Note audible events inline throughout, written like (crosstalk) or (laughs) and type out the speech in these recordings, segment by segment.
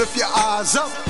Lift your eyes up.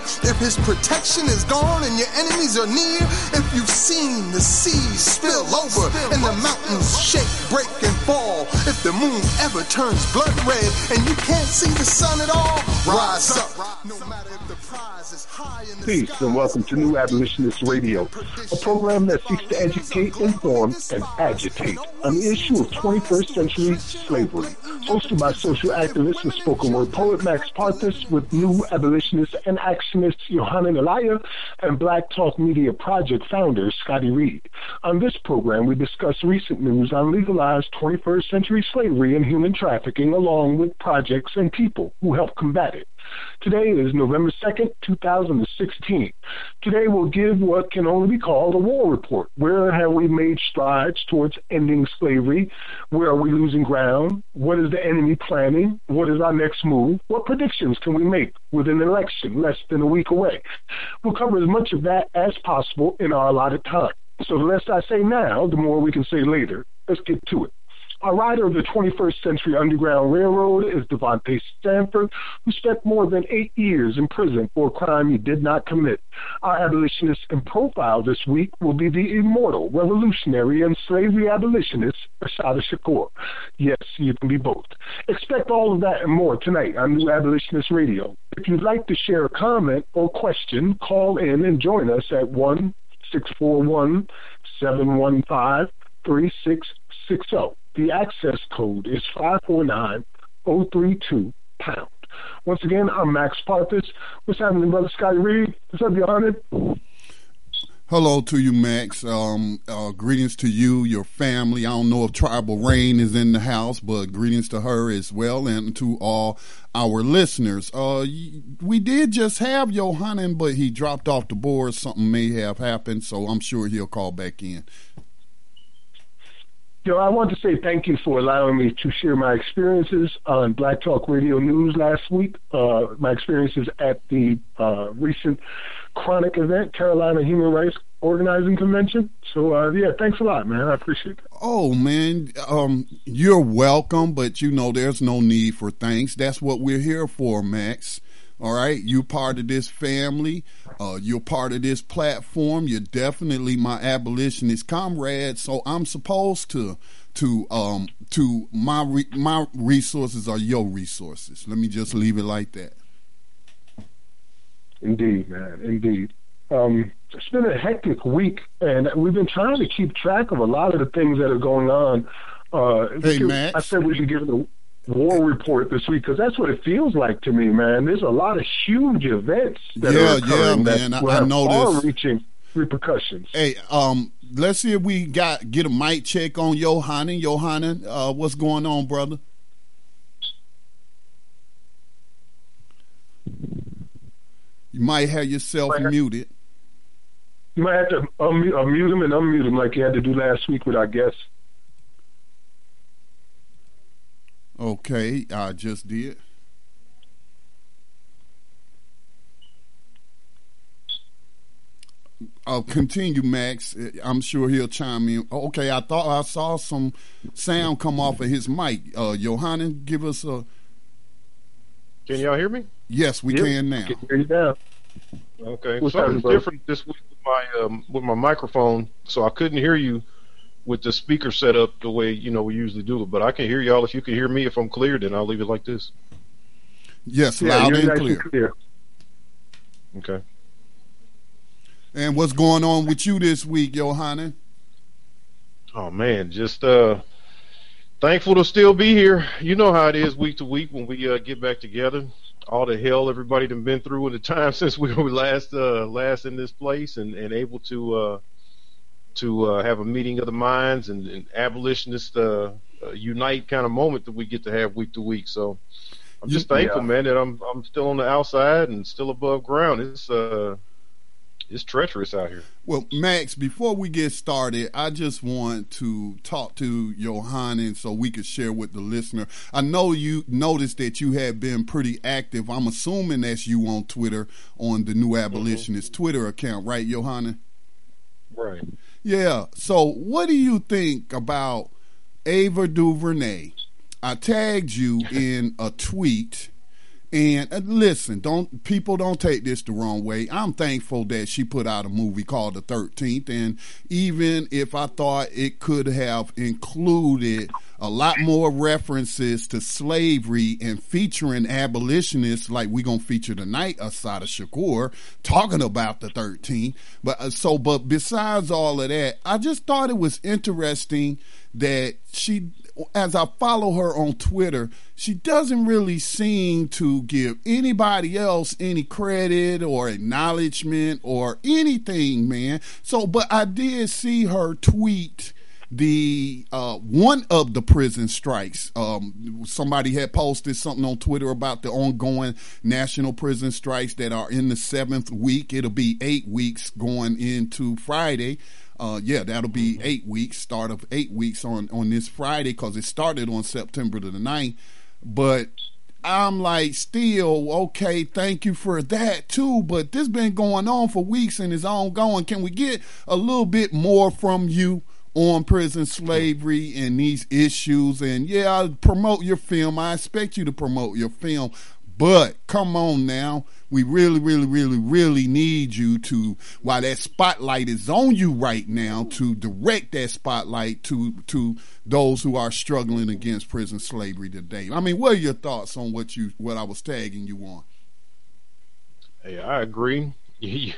If his protection is gone and your enemies are near. If you've seen the seas spill over and the mountains shake, break, and fall. If the moon ever turns blood red and you can't see the sun at all, rise up. No matter if the prize is high in the Peace and welcome to New Abolitionist Radio, a program that seeks to educate, inform, and agitate on the issue of 21st century slavery. Hosted by social activist and spoken word poet Max Parthas with New Abolitionist and actionist Johanna Elia and Black Talk Media Project founder Scotty Reed. On this program, we discuss recent news on legalized 21st century slavery and human trafficking, along with projects and people who help combat it. Today is November 2nd, 2016. Today we'll give what can only be called a war report. Where have we made strides towards ending slavery? Where are we losing ground? What is the enemy planning? What is our next move? What predictions can we make with an election less than a week away? We'll cover as much of that as possible in our allotted time. So the less I say now, the more we can say later. Let's get to it. A rider of the 21st Century Underground Railroad is Davontae Sanford, who spent more than eight years in prison for a crime he did not commit. Our abolitionist in profile this week will be the immortal revolutionary and slavery abolitionist, Assata Shakur. Yes, you can be both. Expect all of that and more tonight on New Abolitionist Radio. If you'd like to share a comment or question, call in and join us at 1 641 715 3660. The access code is 549032 pound. Once again, I'm Max Parthas. What's happening, brother Scotty Reed? What's up, Johanna? Hello to you, Max. Um, uh, greetings to you, your family. I don't know if Tribal Rain is in the house, but greetings to her as well, and to all our listeners. Uh, we did just have Johannan, but he dropped off the board. Something may have happened, so I'm sure he'll call back in. You know, I want to say thank you for allowing me to share my experiences on Black Talk Radio News last week. Uh, my experiences at the uh, recent Chronic event, Carolina Human Rights Organizing Convention. So, uh, yeah, thanks a lot, man. I appreciate it. Oh, man, um, you're welcome, but you know, there's no need for thanks. That's what we're here for, Max. All right, you part of this family. Uh, you're part of this platform. You're definitely my abolitionist comrade. So I'm supposed to to um to my re- my resources are your resources. Let me just leave it like that. Indeed, man. Indeed. Um, it's been a hectic week, and we've been trying to keep track of a lot of the things that are going on. Uh, hey, Max. I said we should give it a war report this week because that's what it feels like to me, man. There's a lot of huge events that yeah, are occurring yeah, man. that I, I know far-reaching repercussions. Hey, um, let's see if we got get a mic check on Johannan. Johannan, uh, what's going on, brother? You might have yourself muted. You might have to unmute, unmute him and unmute him like you had to do last week with our guests. Okay, I just did. I'll continue, Max. I'm sure he'll chime in. Okay, I thought I saw some sound come off of his mic. Uh, Johannan, give us a. Can y'all hear me? Yes, we Yep, can now. Can hear you now. Okay. What's Something's happening, different this week with my um, with my microphone, so I couldn't hear you with the speaker set up the way you know we usually do it. But I can hear y'all. If you can hear me, if I'm clear, then I'll leave it like this. Yes, Yeah, loud you're and nice clear. and clear. Okay. And what's going on with you this week, Johanna? Oh man, just uh thankful to still be here. You know how it is week to week when we uh, get back together. All the hell everybody done been through in the (laughs) time since we were last uh last in this place and, and able to uh to uh, have a meeting of the minds and, and abolitionist uh, uh, unite kind of moment that we get to have week to week. So I'm just Yeah. thankful, man, that I'm I'm still on the outside and still above ground. It's uh it's treacherous out here. Well, Max, before we get started, I just want to talk to Johanna so we could share with the listener. I know you noticed that you have been pretty active. I'm assuming that's you on Twitter on the New Abolitionist Twitter account, right, Johanna? Right. Yeah. So, what do you think about Ava DuVernay? I tagged you (laughs) in a tweet, and uh, listen, don't people don't take this the wrong way. I'm thankful that she put out a movie called The Thirteenth, and even if I thought it could have included a lot more references to slavery and featuring abolitionists like we gonna feature tonight, Assata Shakur talking about the 13th. But uh, so, but besides all of that, I just thought it was interesting that she, as I follow her on Twitter, she doesn't really seem to give anybody else any credit or acknowledgement or anything, man. So, but I did see her tweet the uh, one of the prison strikes. Um, somebody had posted something on Twitter about the ongoing national prison strikes that are in the seventh week. It'll be eight weeks going into Friday. Uh, yeah, that'll be eight weeks. Start of eight weeks on on this Friday because it started on September the 9th. But I'm like, still okay. Thank you for that too. But this been going on for weeks and is ongoing. Can we get a little bit more from you on prison slavery and these issues? And yeah, I'll promote your film. I expect you to promote your film. But come on now, we really, really, really, really need you to, while that spotlight is on you right now, to direct that spotlight to to those who are struggling against prison slavery today. I mean, what are your thoughts on what you what I was tagging you on? Hey, I agree. (laughs)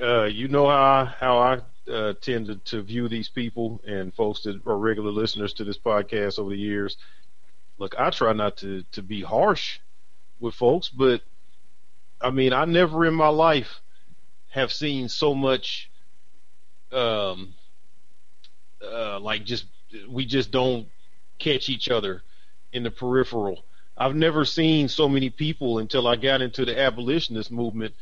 uh, you know how I, how I uh, tend to, to view these people and folks that are regular listeners to this podcast over the years. Look, I try not to to be harsh with folks, but I mean, I never in my life have seen so much, um, uh, like just we just don't catch each other in the peripheral. I've never seen so many people until I got into the abolitionist movement.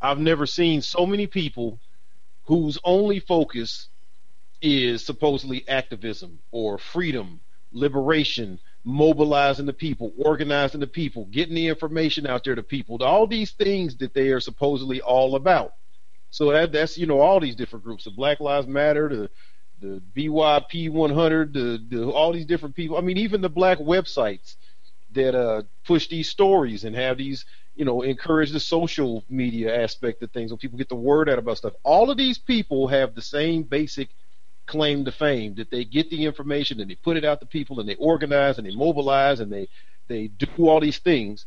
I've never seen so many people whose only focus is supposedly activism or freedom, liberation, mobilizing the people, organizing the people, getting the information out there to people, all these things that they are supposedly all about. So that that's you know all these different groups, the Black Lives Matter, the the BYP 100, the, the all these different people. I mean, even the black websites that uh, push these stories and have these, you know, encourage the social media aspect of things when people get the word out about stuff. All of these people have the same basic claim to fame that they get the information and they put it out to people and they organize and they mobilize and they they do all these things.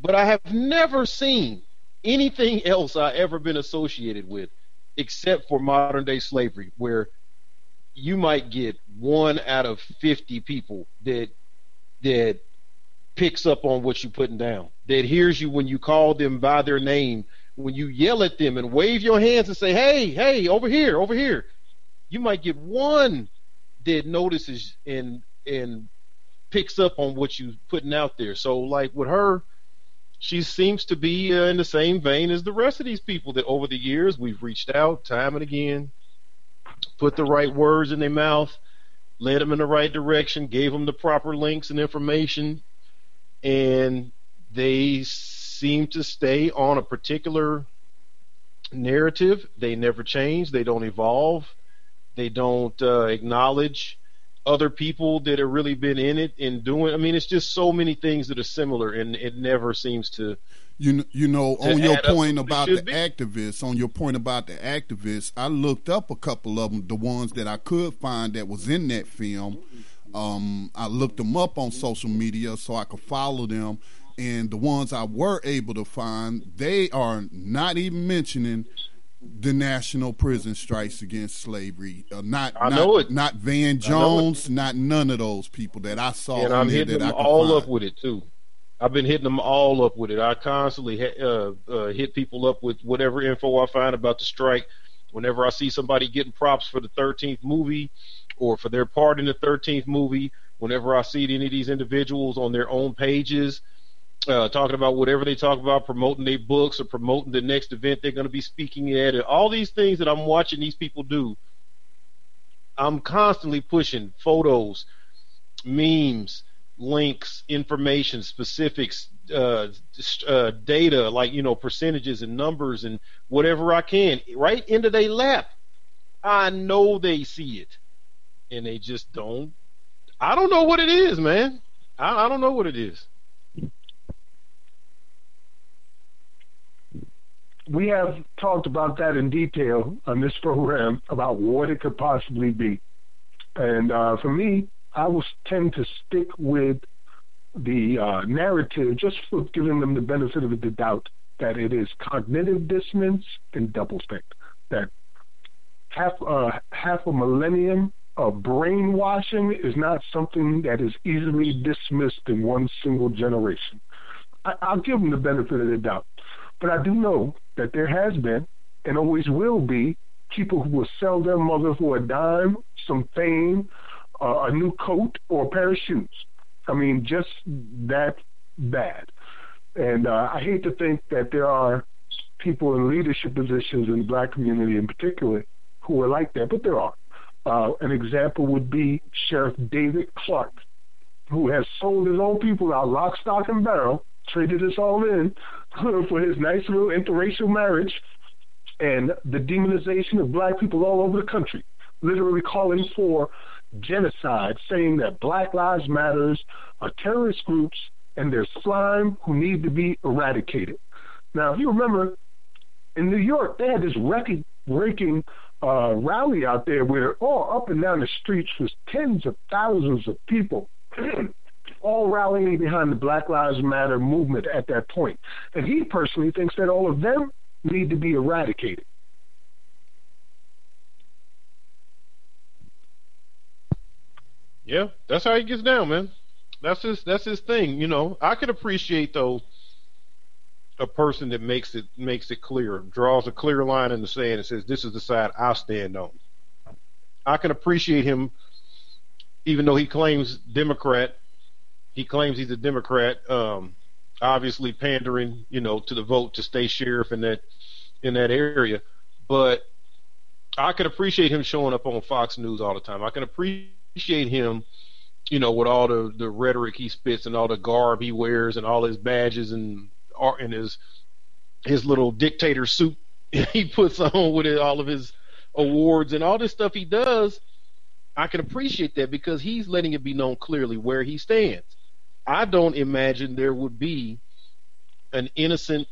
But I have never seen anything (laughs) else I ever been associated with except for modern day slavery, where you might get one out of fifty people that that picks up on what you're putting down, that hears you when you call them by their name, when you yell at them and wave your hands and say, "Hey, hey, over here, over here." You might get one that notices and and picks up on what you're putting out there. So, like with her, she seems to be uh, in the same vein as the rest of these people that over the years we've reached out time and again, put the right words in their mouth, led them in the right direction, gave them the proper links and information, and they seem to stay on a particular narrative. They never change, they don't evolve, they don't uh, acknowledge other people that have really been in it and doing. I mean, it's just so many things that are similar, and it never seems to. You you know on your point about the be. activists, on your point about the activists, I looked up a couple of them, the ones that I could find that was in that film. Um, I looked them up on social media so I could follow them, and the ones I were able to find, they are not even mentioning the national prison strikes against slavery. Uh, not I not, know it. Not Van Jones. Not none of those people that I saw. And I'm hitting them all find. up with it too. I've been hitting them all up with it. I constantly uh, uh, hit people up with whatever info I find about the strike. Whenever I see somebody getting props for the 13th movie or for their part in the 13th movie, whenever I see any of these individuals on their own pages uh, talking about whatever they talk about, promoting their books or promoting the next event they're going to be speaking at, and all these things that I'm watching these people do. I'm constantly pushing photos, memes, links, information, specifics, uh, uh, data, like you know percentages and numbers and whatever I can, right into their lap. I know they see it, and they just don't. I don't know what it is, man. I, I don't know what it is. We have talked about that in detail on this program about what it could possibly be. And uh, for me, I will tend to stick with the uh, narrative just for giving them the benefit of the doubt that it is cognitive dissonance and doublespeak. That half uh, half a millennium of brainwashing is not something that is easily dismissed in one single generation. I, I'll give them the benefit of the doubt. But I do know that there has been and always will be people who will sell their mother for a dime, some fame, uh, a new coat, or a pair of shoes. I mean, just that bad. And uh, I hate to think that there are people in leadership positions in the black community in particular who are like that, but there are. Uh, an example would be Sheriff David Clarke, who has sold his own people out lock, stock, and barrel traded us all in (laughs) for his nice little interracial marriage and the demonization of black people all over the country, literally calling for genocide, saying that Black Lives Matters are terrorist groups and they're slime who need to be eradicated. Now, if you remember, in New York, they had this record breaking uh, rally out there where all up and down the streets was tens of thousands of people (clears throat) all rallying behind the Black Lives Matter movement at that point. And he personally thinks that all of them need to be eradicated. Yeah, that's how he gets down, man. That's his that's his thing, you know. I could appreciate though a person that makes it makes it clear, draws a clear line in the sand and says, This is the side I stand on. I can appreciate him even though he claims Democrat he claims he's a Democrat, um, obviously pandering, you know, to the vote to stay sheriff in that in that area. But I can appreciate him showing up on Fox News all the time. I can appreciate him, you know, with all the the rhetoric he spits and all the garb he wears and all his badges and art and his his little dictator suit (laughs) he puts on with it, all of his awards and all this stuff he does. I can appreciate that because he's letting it be known clearly where he stands. I don't imagine there would be an innocent,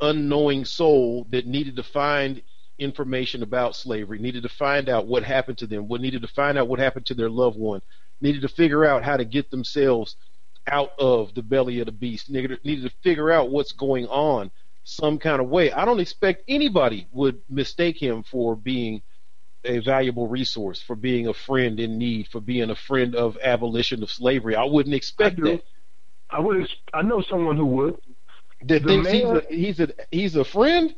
unknowing soul that needed to find information about slavery, needed to find out what happened to them, what needed to find out what happened to their loved one, needed to figure out how to get themselves out of the belly of the beast, needed, needed to figure out what's going on some kind of way. I don't expect anybody would mistake him for being a valuable resource, for being a friend in need, for being a friend of abolition of slavery. I wouldn't expect I that. I would. I know someone who would. That the thinks mayor, he's a he's a he's a friend.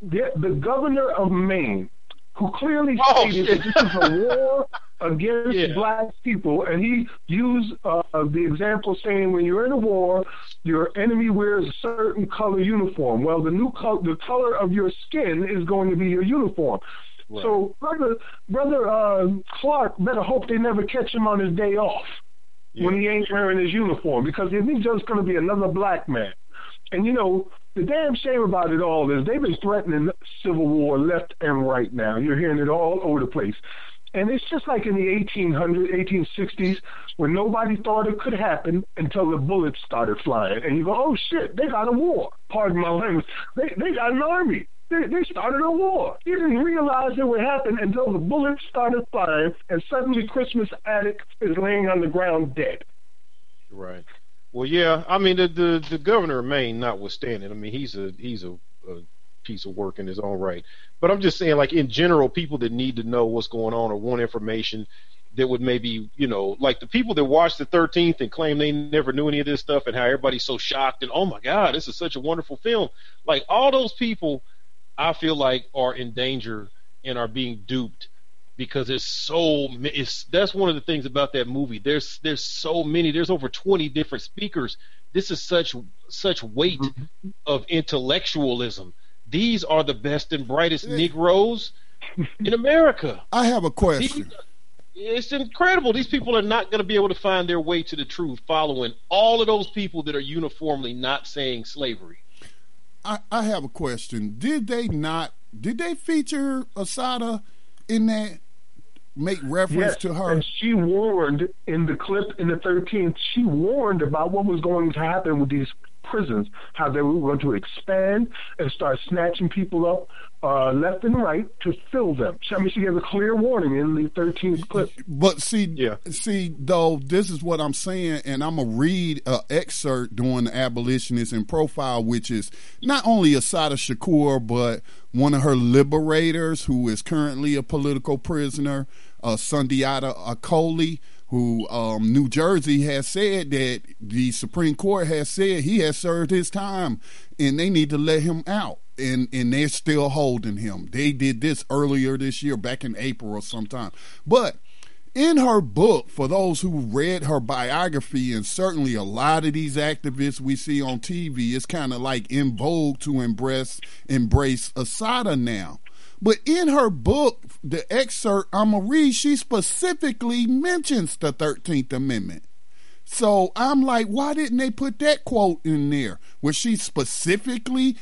The, the governor of Maine, who clearly oh, stated shit. that this is a war (laughs) against yeah. black people, and he used uh, the example saying when you're in a war, your enemy wears a certain color uniform. Well, the new color, the color of your skin is going to be your uniform. Right. So, brother, brother uh, Clarke better hope they never catch him on his day off yeah. when he ain't wearing his uniform because he's just going to be another black man. And you know, the damn shame about it all is they've been threatening civil war left and right now. You're hearing it all over the place. And it's just like in the 1800s, 1860s, when nobody thought it could happen until the bullets started flying. And you go, oh shit, they got a war. Pardon my language. They, they got an army. They, they started a war. You didn't realize it would happen until the bullets started flying, and suddenly Crispus Attucks is laying on the ground dead. Right. Well, yeah. I mean, the the, the governor of Maine, notwithstanding, I mean, he's a he's a, a piece of work in his own right. But I'm just saying, like in general, people that need to know what's going on or want information that would maybe, you know, like the people that watched the 13th and claim they never knew any of this stuff and how everybody's so shocked and oh my God, this is such a wonderful film. Like all those people, I feel like are in danger and are being duped because there's so it's that's one of the things about that movie. There's there's so many. There's over 20 different speakers. This is such such weight mm-hmm. of intellectualism. These are the best and brightest Negroes in America. (laughs) I have a question. These, it's incredible. These people are not going to be able to find their way to the truth following all of those people that are uniformly not saying slavery. I, I have a question. Did they not? Did they feature Assata in that? Make reference yes, to her. And she warned in the clip in the 13th. She warned about what was going to happen with these prisons, how they were going to expand and start snatching people up uh, left and right to fill them. I mean, she gave a clear warning in the 13th clip. But see, yeah. see, though, this is what I'm saying, and I'm going to read an excerpt during the abolitionist in profile, which is not only Assata Shakur, but one of her liberators who is currently a political prisoner, uh, Sundiata Acoli who um, New Jersey has said that the Supreme Court has said he has served his time and they need to let him out. And, and they're still holding him. They did this earlier this year, back in April or sometime. But in her book, for those who read her biography, and certainly a lot of these activists we see on TV, it's kind of like in vogue to embrace embrace Assata now. But in her book, the excerpt I'm going to read, she specifically mentions the 13th Amendment. So I'm like, why didn't they put that quote in there? Was she specifically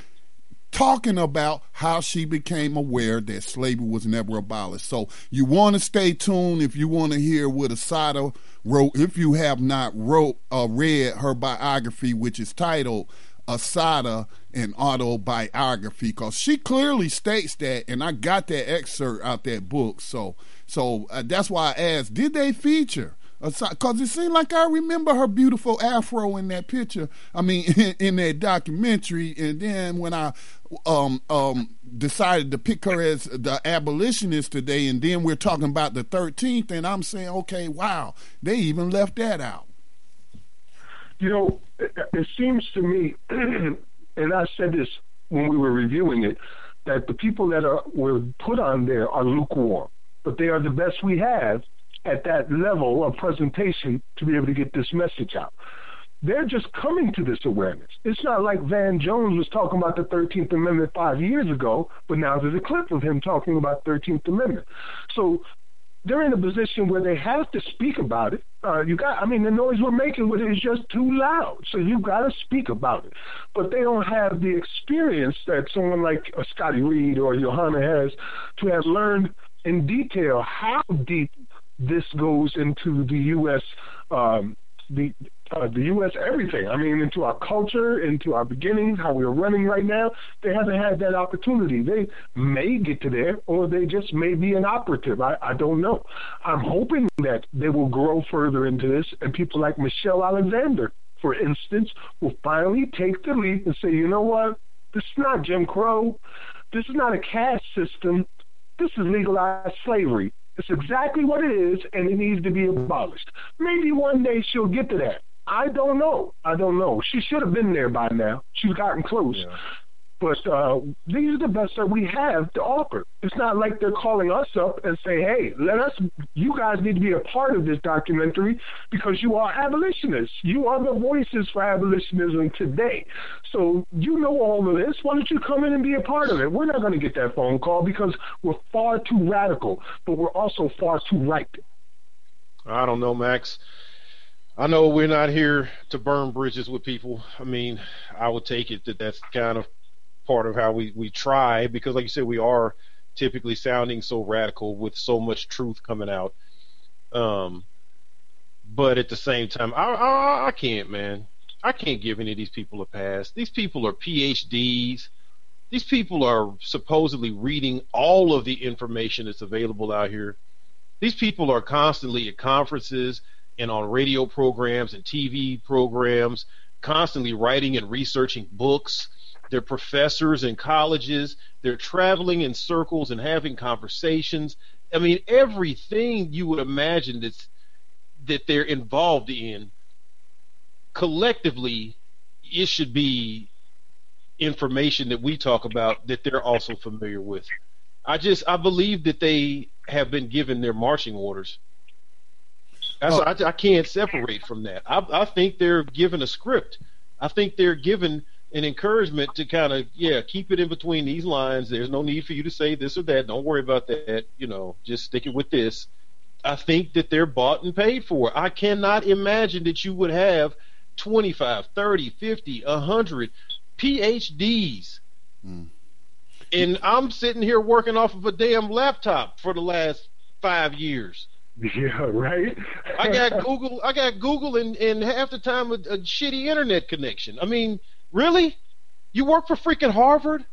talking about how she became aware that slavery was never abolished? So you want to stay tuned if you want to hear what Assata wrote. If you have not wrote uh, read her biography, which is titled Assata an autobiography because she clearly states that, and I got that excerpt out that book. So, so uh, that's why I asked, did they feature? Because it seemed like I remember her beautiful afro in that picture. I mean, (laughs) in, in that documentary. And then when I um, um, decided to pick her as the abolitionist today, and then we're talking about the 13th, and I'm saying, okay, wow, they even left that out. You know, it, seems to me, (clears throat) and I said this when we were reviewing it, that the people that are were put on there are lukewarm, but they are the best we have at that level of presentation to be able to get this message out. They're just coming to this awareness. It's not like Van Jones was talking about the 13th Amendment five years ago, but now there's a clip of him talking about 13th Amendment. So they're in a position where they have to speak about it. Uh, you got, I mean, the noise we're making with it is just too loud. So you've got to speak about it. But they don't have the experience that someone like uh, Scotty Reed or Johanna has to have learned in detail how deep this goes into the U.S. Um, the uh, the U.S. everything. I mean, into our culture, into our beginnings, how we're running right now. They haven't had that opportunity. They may get to there, or they just may be an operative. I, I don't know. I'm hoping that they will grow further into this, and people like Michelle Alexander, for instance, will finally take the leap and say, you know what? This is not Jim Crow. This is not a caste system. This is legalized slavery. It's exactly what it is, and it needs to be abolished. Maybe one day she'll get to that. I don't know. I don't know. She should have been there by now. She's gotten close. Yeah. But uh, these are the best that we have to offer. It's not like they're calling us up and say, "Hey, let us. You guys need to be a part of this documentary because you are abolitionists. You are the voices for abolitionism today. So you know all of this. Why don't you come in and be a part of it? We're not going to get that phone call because we're far too radical, but we're also far too right. I don't know, Max. I know we're not here to burn bridges with people. I mean, I would take it that that's kind of part of how we, we try because, like you said, we are typically sounding so radical with so much truth coming out. Um, but at the same time, I, I I can't, man. I can't give any of these people a pass. These people are PhDs. These people are supposedly reading all of the information that's available out here. These people are constantly at conferences and on radio programs and TV programs, constantly writing and researching books. They're professors in colleges. They're traveling in circles and having conversations. I mean, everything you would imagine that's that they're involved in collectively it should be information that we talk about that they're also familiar with. I just I believe that they have been given their marching orders. Oh. I, I, can't separate from that. I, I think they're given a script. I think they're given an encouragement to kind of yeah keep it in between these lines. There's no need for you to say this or that. Don't worry about that. You know, just stick it with this. I think that they're bought and paid for. I cannot imagine that you would have 25, 30, 50, 100 PhDs. Mm. And I'm sitting here working off of a damn laptop for the last five years. (laughs) Yeah, right. I got Google. I got Google, and, and half the time a, a shitty internet connection. I mean, really? You work for freaking Harvard?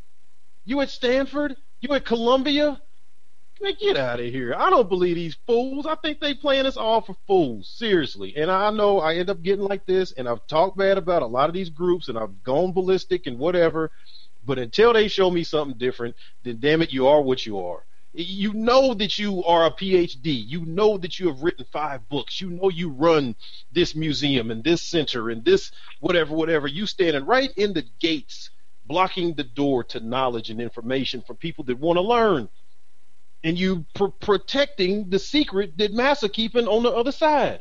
You at Stanford? You at Columbia? Man, get out of here. I don't believe these fools. I think they playing us all for fools. Seriously. And I know I end up getting like this, and I've talked bad about a lot of these groups, and I've gone ballistic and whatever. But until they show me something different, then damn it, you are what you are. You know that you are a PhD. You know that you have written five books. You know you run this museum and this center and this whatever, whatever. You standing right in the gates, blocking the door to knowledge and information from people that want to learn and you pr- protecting the secret that massa keeping on the other side.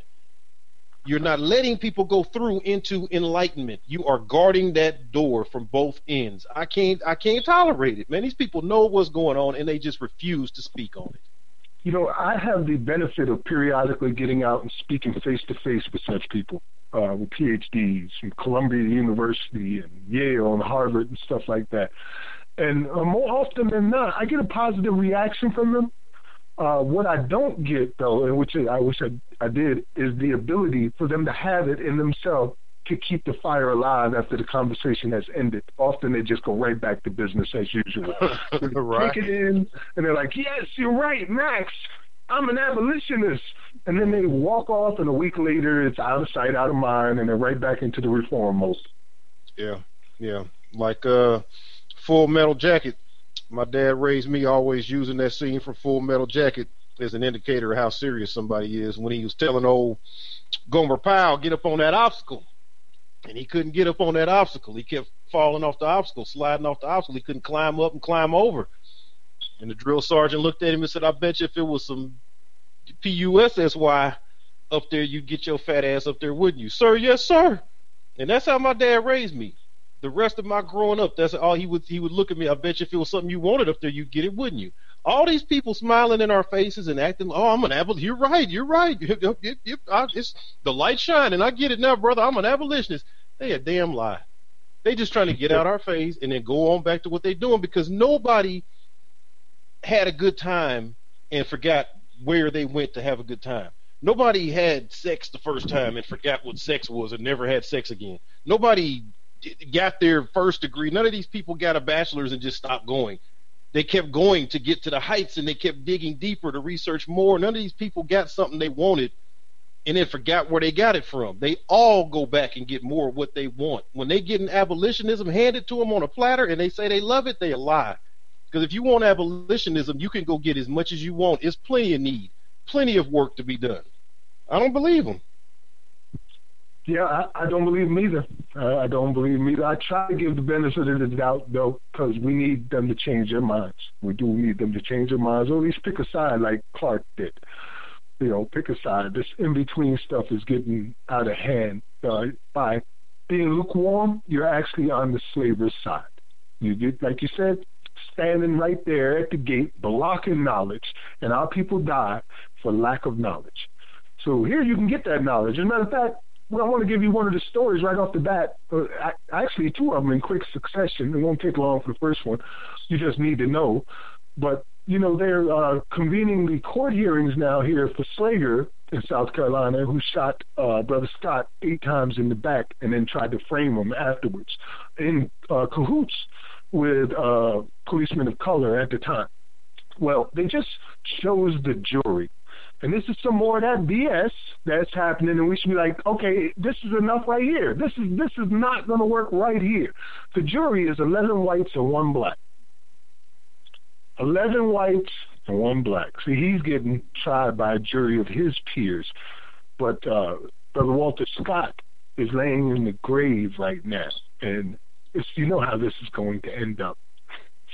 You're not letting people go through into enlightenment. You are guarding that door from both ends. I can't I can't tolerate it, man. These people know what's going on and they just refuse to speak on it. You know, I have the benefit of periodically getting out and speaking face to face with such people, uh, with PhDs from Columbia University and Yale and Harvard and stuff like that. And uh, more often than not, I get a positive reaction from them. Uh, what I don't get, though, and which I wish I, I did, is the ability for them to have it in themselves to keep the fire alive after the conversation has ended. Often they just go right back to business as usual. (laughs) right. Take it in, and they're like, "Yes, you're right, Max. I'm an abolitionist." And then they walk off, and a week later, it's out of sight, out of mind, and they're right back into the reform mode. Yeah, yeah. Like uh, Full Metal Jacket. My dad raised me always using that scene from Full Metal Jacket as an indicator of how serious somebody is when he was telling old Gomer Pyle, get up on that obstacle. And he couldn't get up on that obstacle. He kept falling off the obstacle, sliding off the obstacle. He couldn't climb up and climb over. And the drill sergeant looked at him and said, I bet you if it was some PUSSY up there, you'd get your fat ass up there, wouldn't you? Sir, yes, sir. And that's how my dad raised me the rest of my growing up, that's all he would he would look at me. I bet you if it was something you wanted up there, you'd get it, wouldn't you? All these people smiling in our faces and acting, oh, I'm an abolitionist. You're right, you're right. it's the light shining. I get it now, brother. I'm an abolitionist. They a damn lie. They just trying to get out our face and then go on back to what they're doing because nobody had a good time and forgot where they went to have a good time. Nobody had sex the first time and forgot what sex was and never had sex again. Nobody got their first degree. None of these people got a bachelor's and just stopped going. They kept going to get to the heights and they kept digging deeper to research more. None of these people got something they wanted and then forgot where they got it from. They all go back and get more of what they want. When they get an abolitionism handed to them on a platter and they say they love it, they lie. Because if you want abolitionism, you can go get as much as you want. It's plenty of need, plenty of work to be done. I don't believe them. Yeah, I, I don't believe them either. I don't believe them either. I try to give the benefit of the doubt, though, because we need them to change their minds. We do need them to change their minds, or at least pick a side like Clarke did. You know, pick a side. This in between stuff is getting out of hand. Uh, by being lukewarm, you're actually on the slaver's side. You get, like you said, standing right there at the gate, blocking knowledge, and our people die for lack of knowledge. So here you can get that knowledge. As a matter of fact, well, I want to give you one of the stories right off the bat. Uh, actually, two of them in quick succession. It won't take long for the first one. You just need to know. But you know, they're uh, convening the court hearings now here for Slager in South Carolina, who shot uh, Brother Scott eight times in the back and then tried to frame him afterwards, in uh, cahoots with uh, policemen of color at the time. Well, they just chose the jury. And this is some more of that BS that's happening, and we should be like, okay, this is enough right here. This is this is not going to work right here. The jury is eleven whites and one black. Eleven whites and one black. See, he's getting tried by a jury of his peers, but uh, Brother Walter Scott is laying in the grave right now, and it's, you know how this is going to end up.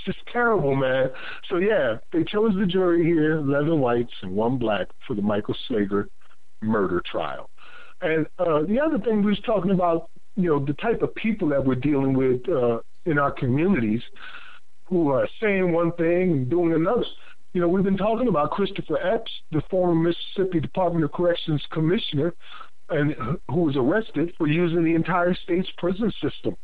Just terrible, man. So yeah, they chose the jury here, eleven whites and one black, for the Michael Slager murder trial. And uh, the other thing we was talking about, you know, the type of people that we're dealing with uh, in our communities who are saying one thing and doing another. You know, we've been talking about Christopher Epps, the former Mississippi Department of Corrections commissioner, and who was arrested for using the entire state's prison system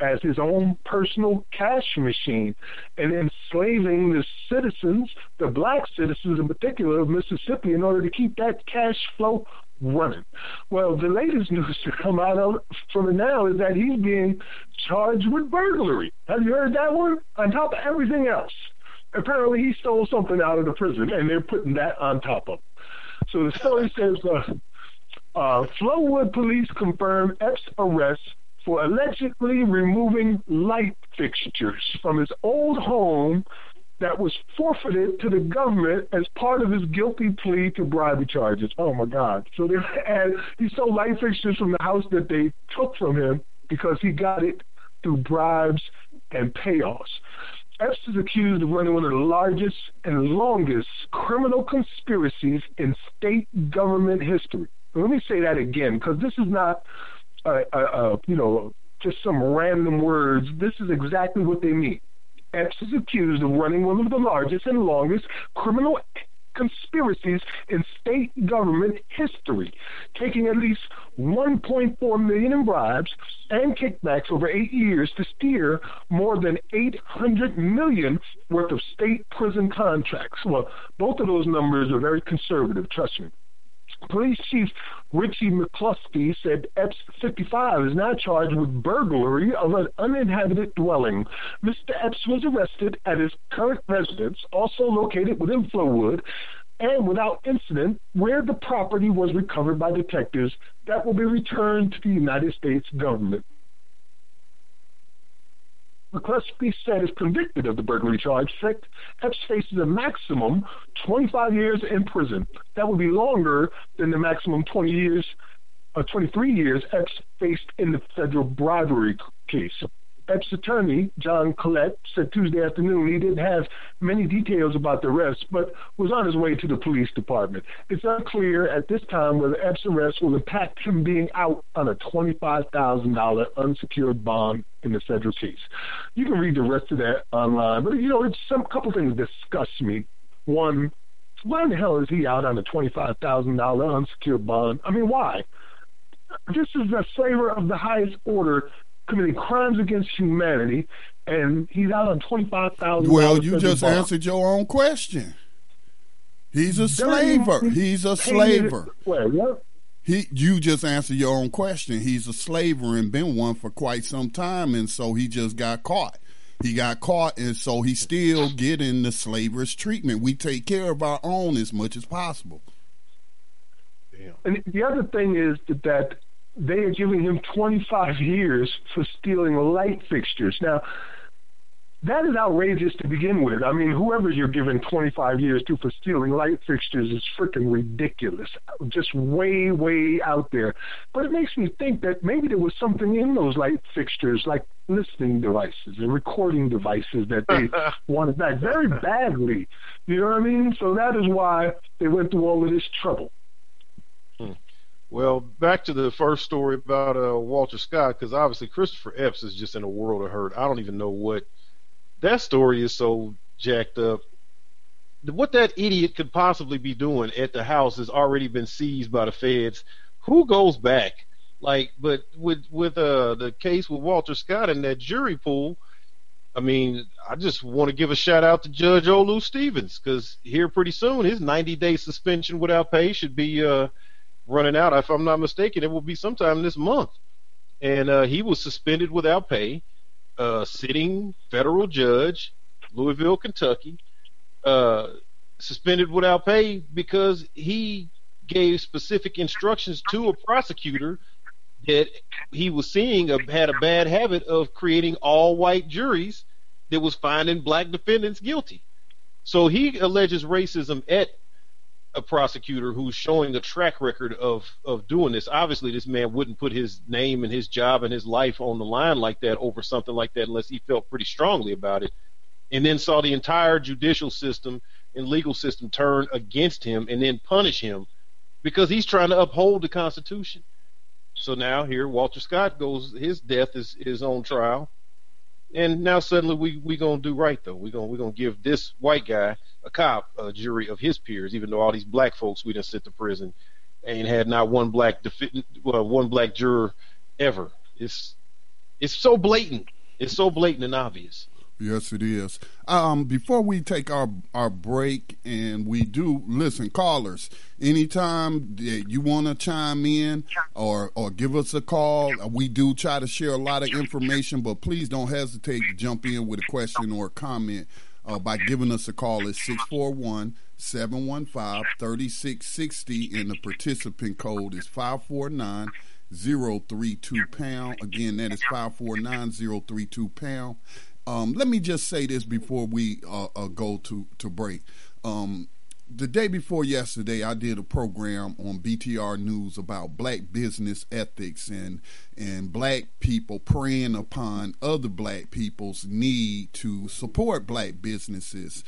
as his own personal cash machine and enslaving the citizens, the black citizens in particular of Mississippi, in order to keep that cash flow running. Well, the latest news to come out of, from it now is that he's being charged with burglary. Have you heard that one? On top of everything else. Apparently, he stole something out of the prison, and they're putting that on top of. So the story says, uh, uh, Flowood police confirm Epps' arrest for allegedly removing light fixtures from his old home that was forfeited to the government as part of his guilty plea to bribery charges. Oh my God! So they (laughs) and he stole light fixtures from the house that they took from him because he got it through bribes and payoffs. Epps is accused of running one of the largest and longest criminal conspiracies in state government history. Let me say that again, because this is not uh, uh, you know, just some random words. This is exactly what they mean. Epps is accused of running one of the largest and longest criminal conspiracies in state government history, taking at least 1.4 million in bribes and kickbacks over eight years to steer more than 800 million worth of state prison contracts. Well, both of those numbers are very conservative, trust me. Police Chief Richie McCluskey said Epps 55 is now charged with burglary of an uninhabited dwelling. Mr. Epps was arrested at his current residence, also located within Flowood, and without incident, where the property was recovered by detectives that will be returned to the United States government. McCluskey said is convicted of the burglary charge. Epps faces a maximum 25 years in prison. That would be longer than the maximum 20 years, uh, 23 years Epps faced in the federal bribery case. Epps' attorney, John Collette, said Tuesday afternoon he didn't have many details about the arrest, but was on his way to the police department. It's unclear at this time whether Epps' arrest will impact him being out on a $25,000 unsecured bond in the federal case. You can read the rest of that online, but you know, it's some couple things disgust me. One, why in the hell is he out on a $25,000 unsecured bond? I mean, why? This is a slaver of the highest order committing crimes against humanity, and he's out on twenty five thousand. Well, you just answered your own question. He's a slaver. He's a slaver. Well, what? He, you just answered your own question. He's a slaver and been one for quite some time, and so he just got caught. He got caught, and so he's still getting the slaver's treatment. We take care of our own as much as possible. Damn. And the other thing is that, that they are giving him 25 mm-hmm. years for stealing light fixtures. Now, that is outrageous to begin with. I mean, whoever you're giving 25 years to for stealing light fixtures is freaking ridiculous. Just way, way out there. But it makes me think that maybe there was something in those light fixtures, like listening devices and recording devices that they (laughs) wanted back very badly. You know what I mean? So that is why they went through all of this trouble. Well, back to the first story about uh, Walter Scott, because obviously Christopher Epps is just in a world of hurt. I don't even know what that story is so jacked up. What that idiot could possibly be doing at the house has already been seized by the feds. Who goes back? Like, but with with uh the case with Walter Scott and that jury pool, I mean, I just want to give a shout out to Judge Olu Stevens because here pretty soon his 90 day suspension without pay should be uh, running out. If I'm not mistaken, it will be sometime this month. And uh, he was suspended without pay, uh, sitting federal judge, Louisville, Kentucky, uh, suspended without pay because he gave specific instructions to a prosecutor that he was seeing a, had a bad habit of creating all white juries that was finding black defendants guilty. So he alleges racism at a prosecutor who's showing a track record of of doing this. Obviously, this man wouldn't put his name and his job and his life on the line like that over something like that unless he felt pretty strongly about it. And then saw the entire judicial system and legal system turn against him and then punish him because he's trying to uphold the Constitution. So now here, Walter Scott goes. His death is is on trial, and now suddenly we we gonna do right though. We gonna we gonna give this white guy a cop a jury of his peers, even though all these black folks we done sent to prison ain't had not one black defi- well, one black juror ever. It's it's so blatant. It's so blatant and obvious. Yes, it is. Um, before we take our our break, and we do listen, callers. Anytime that you want to chime in or or give us a call, we do try to share a lot of information, but please don't hesitate to jump in with a question or a comment uh, by giving us a call at 641 715 3660, and the participant code is 549 032 pound. Again, that is 549 032 pound. Um, let me just say this before we uh, uh, go to to break. Um, the day before yesterday, I did a program on BTR News about black business ethics and and black people preying upon other black people's need to support black businesses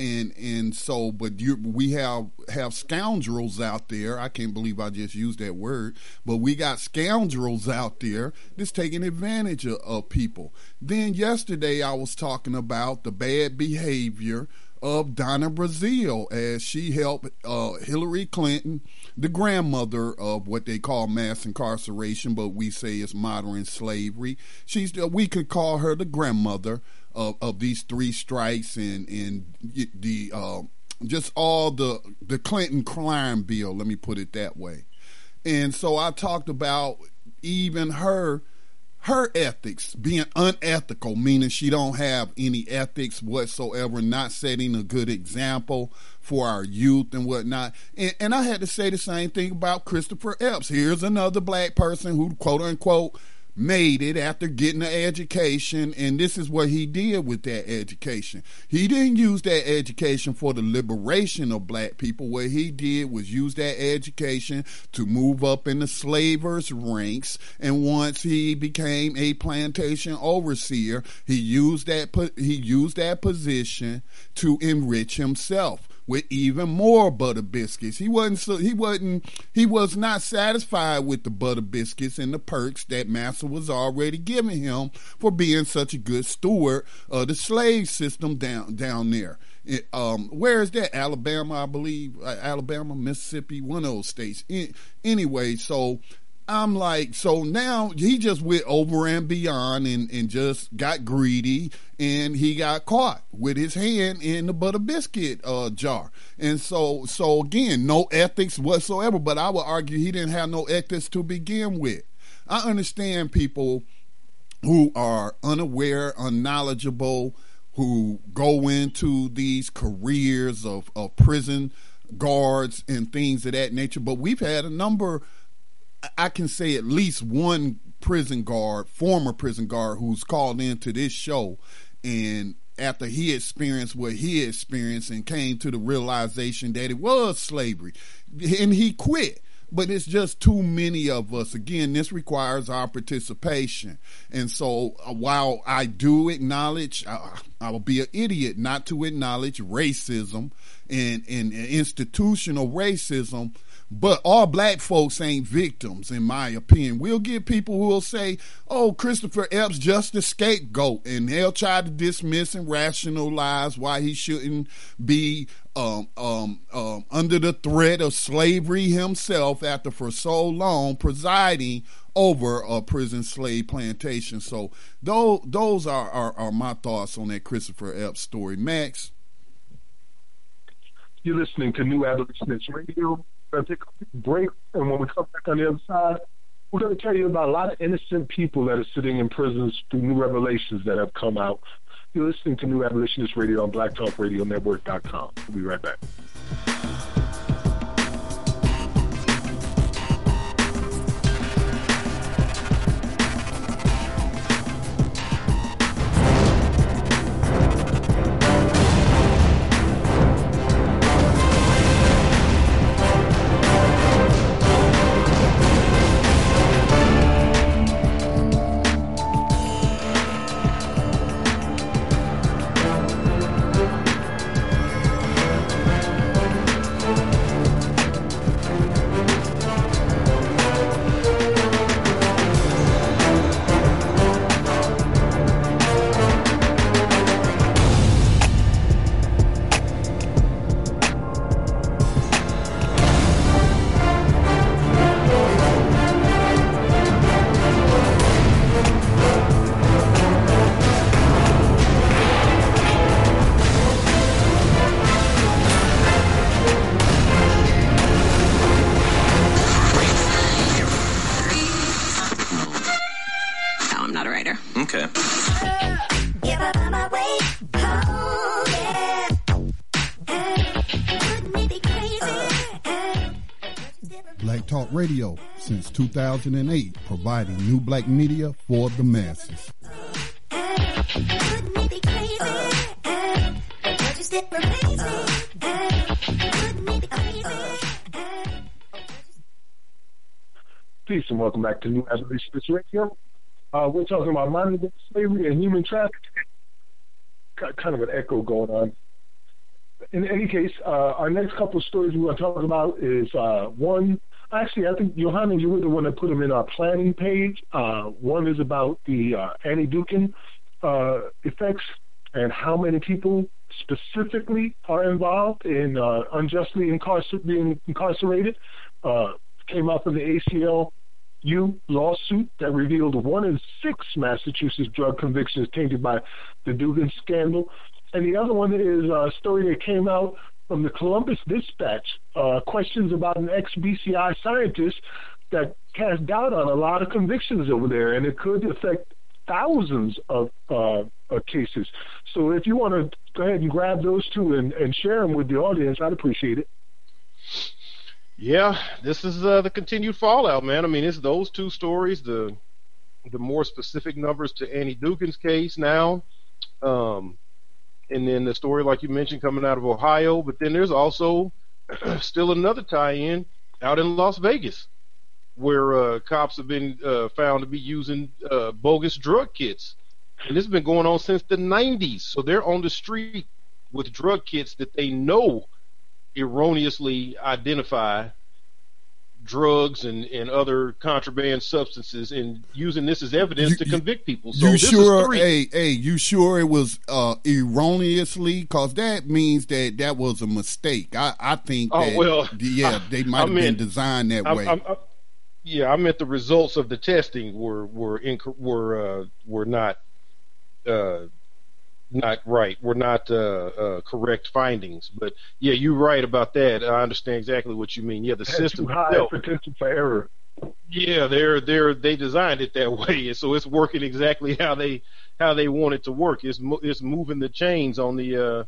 and and so but you we have have scoundrels out there i can't believe i just used that word but we got scoundrels out there that's taking advantage of, of people then yesterday i was talking about the bad behavior of Donna Brazile as she helped uh, Hillary Clinton, the grandmother of what they call mass incarceration, but we say it's modern slavery. She's we could call her the grandmother of, of these three strikes and and the uh, just all the the Clinton crime bill. Let me put it that way. And so I talked about even her her ethics being unethical, meaning she don't have any ethics whatsoever, not setting a good example for our youth and whatnot. And, and I had to say the same thing about Christopher Epps. Here's another black person who quote unquote made it after getting an education, and this is what he did with that education. He didn't use that education for the liberation of black people. What he did was use that education to move up in the slavers' ranks, and once he became a plantation overseer, he used that he used that position to enrich himself with even more butter biscuits. He wasn't so, he wasn't he was not satisfied with the butter biscuits and the perks that Massa was already giving him for being such a good steward of the slave system down down there. It, um, where is that? Alabama, I believe. Uh, Alabama, Mississippi, one of those states. anyway, so I'm like, so now he just went over and beyond and, and just got greedy and he got caught with his hand in the butter biscuit uh, jar. And so, so again, no ethics whatsoever. But I would argue he didn't have no ethics to begin with. I understand people who are unaware, unknowledgeable, who go into these careers of, of prison guards and things of that nature. But we've had a number I can say at least one prison guard, former prison guard, who's called into this show, and after he experienced what he experienced and came to the realization that it was slavery, and he quit. But it's just too many of us. Again, this requires our participation. And so, uh, while I do acknowledge, uh, I will be an idiot not to acknowledge racism and, and institutional racism But all black folks ain't victims, in my opinion. We'll get people who will say, oh, Christopher Epps just a scapegoat, and they'll try to dismiss and rationalize why he shouldn't be um, um, um, under the threat of slavery himself after for so long presiding over a prison slave plantation. So those those are, are, are my thoughts on that Christopher Epps story. Max. You're listening to New Abolitionist Radio. Going to take a break, and when we come back on the other side, we're going to tell you about a lot of innocent people that are sitting in prisons through new revelations that have come out. You're listening to New Abolitionist Radio on BlackTalkRadioNetwork.com. We'll be right back. 2008, providing new black media for the masses. Peace and welcome back to New Abolitionist Radio. Uh, we're talking about modern slavery and human trafficking. Got kind of an echo going on. In any case, uh, our next couple of stories we're going to talk about is uh, one Actually, I think Johanna, you were the one that put them in our planning page. Uh, one is about the uh, Annie Dookhan uh, effects and how many people specifically are involved in uh, unjustly incarcer- being incarcerated. Uh, came out of the ACLU lawsuit that revealed one in six Massachusetts drug convictions tainted by the Dookhan scandal. And the other one is a story that came out from the Columbus Dispatch uh, questions about an ex BCI scientist that cast doubt on a lot of convictions over there, and it could affect thousands of uh, cases. So if you want to go ahead and grab those two and, and share them with the audience, I'd appreciate it. Yeah, this is uh, the continued fallout, man. I mean, it's those two stories, the the more specific numbers to Annie Dookhan's case now. Um, and then the story, like you mentioned, coming out of Ohio. But then there's also (clears throat) still another tie-in out in Las Vegas, where uh, cops have been uh, found to be using uh, bogus drug kits, and this has been going on since the 90s. So they're on the street with drug kits that they know erroneously identify drugs and, and other contraband substances and using this as evidence you, to convict people. So you sure? Hey, hey, you sure it was uh, erroneously? Because that means that that was a mistake. I, I think. Oh that, well, yeah, (laughs) they might have been designed that I, way. I, yeah, I meant the results of the testing were were inc- were uh, were not uh, not right. We're not uh, uh, correct findings. But yeah, you're right about that. I understand exactly what you mean. Yeah, the system too high itself, potential for error. Yeah, they're they're they designed it that (laughs) way, and so it's working exactly how they how they want it to work. It's it's moving the chains on the uh,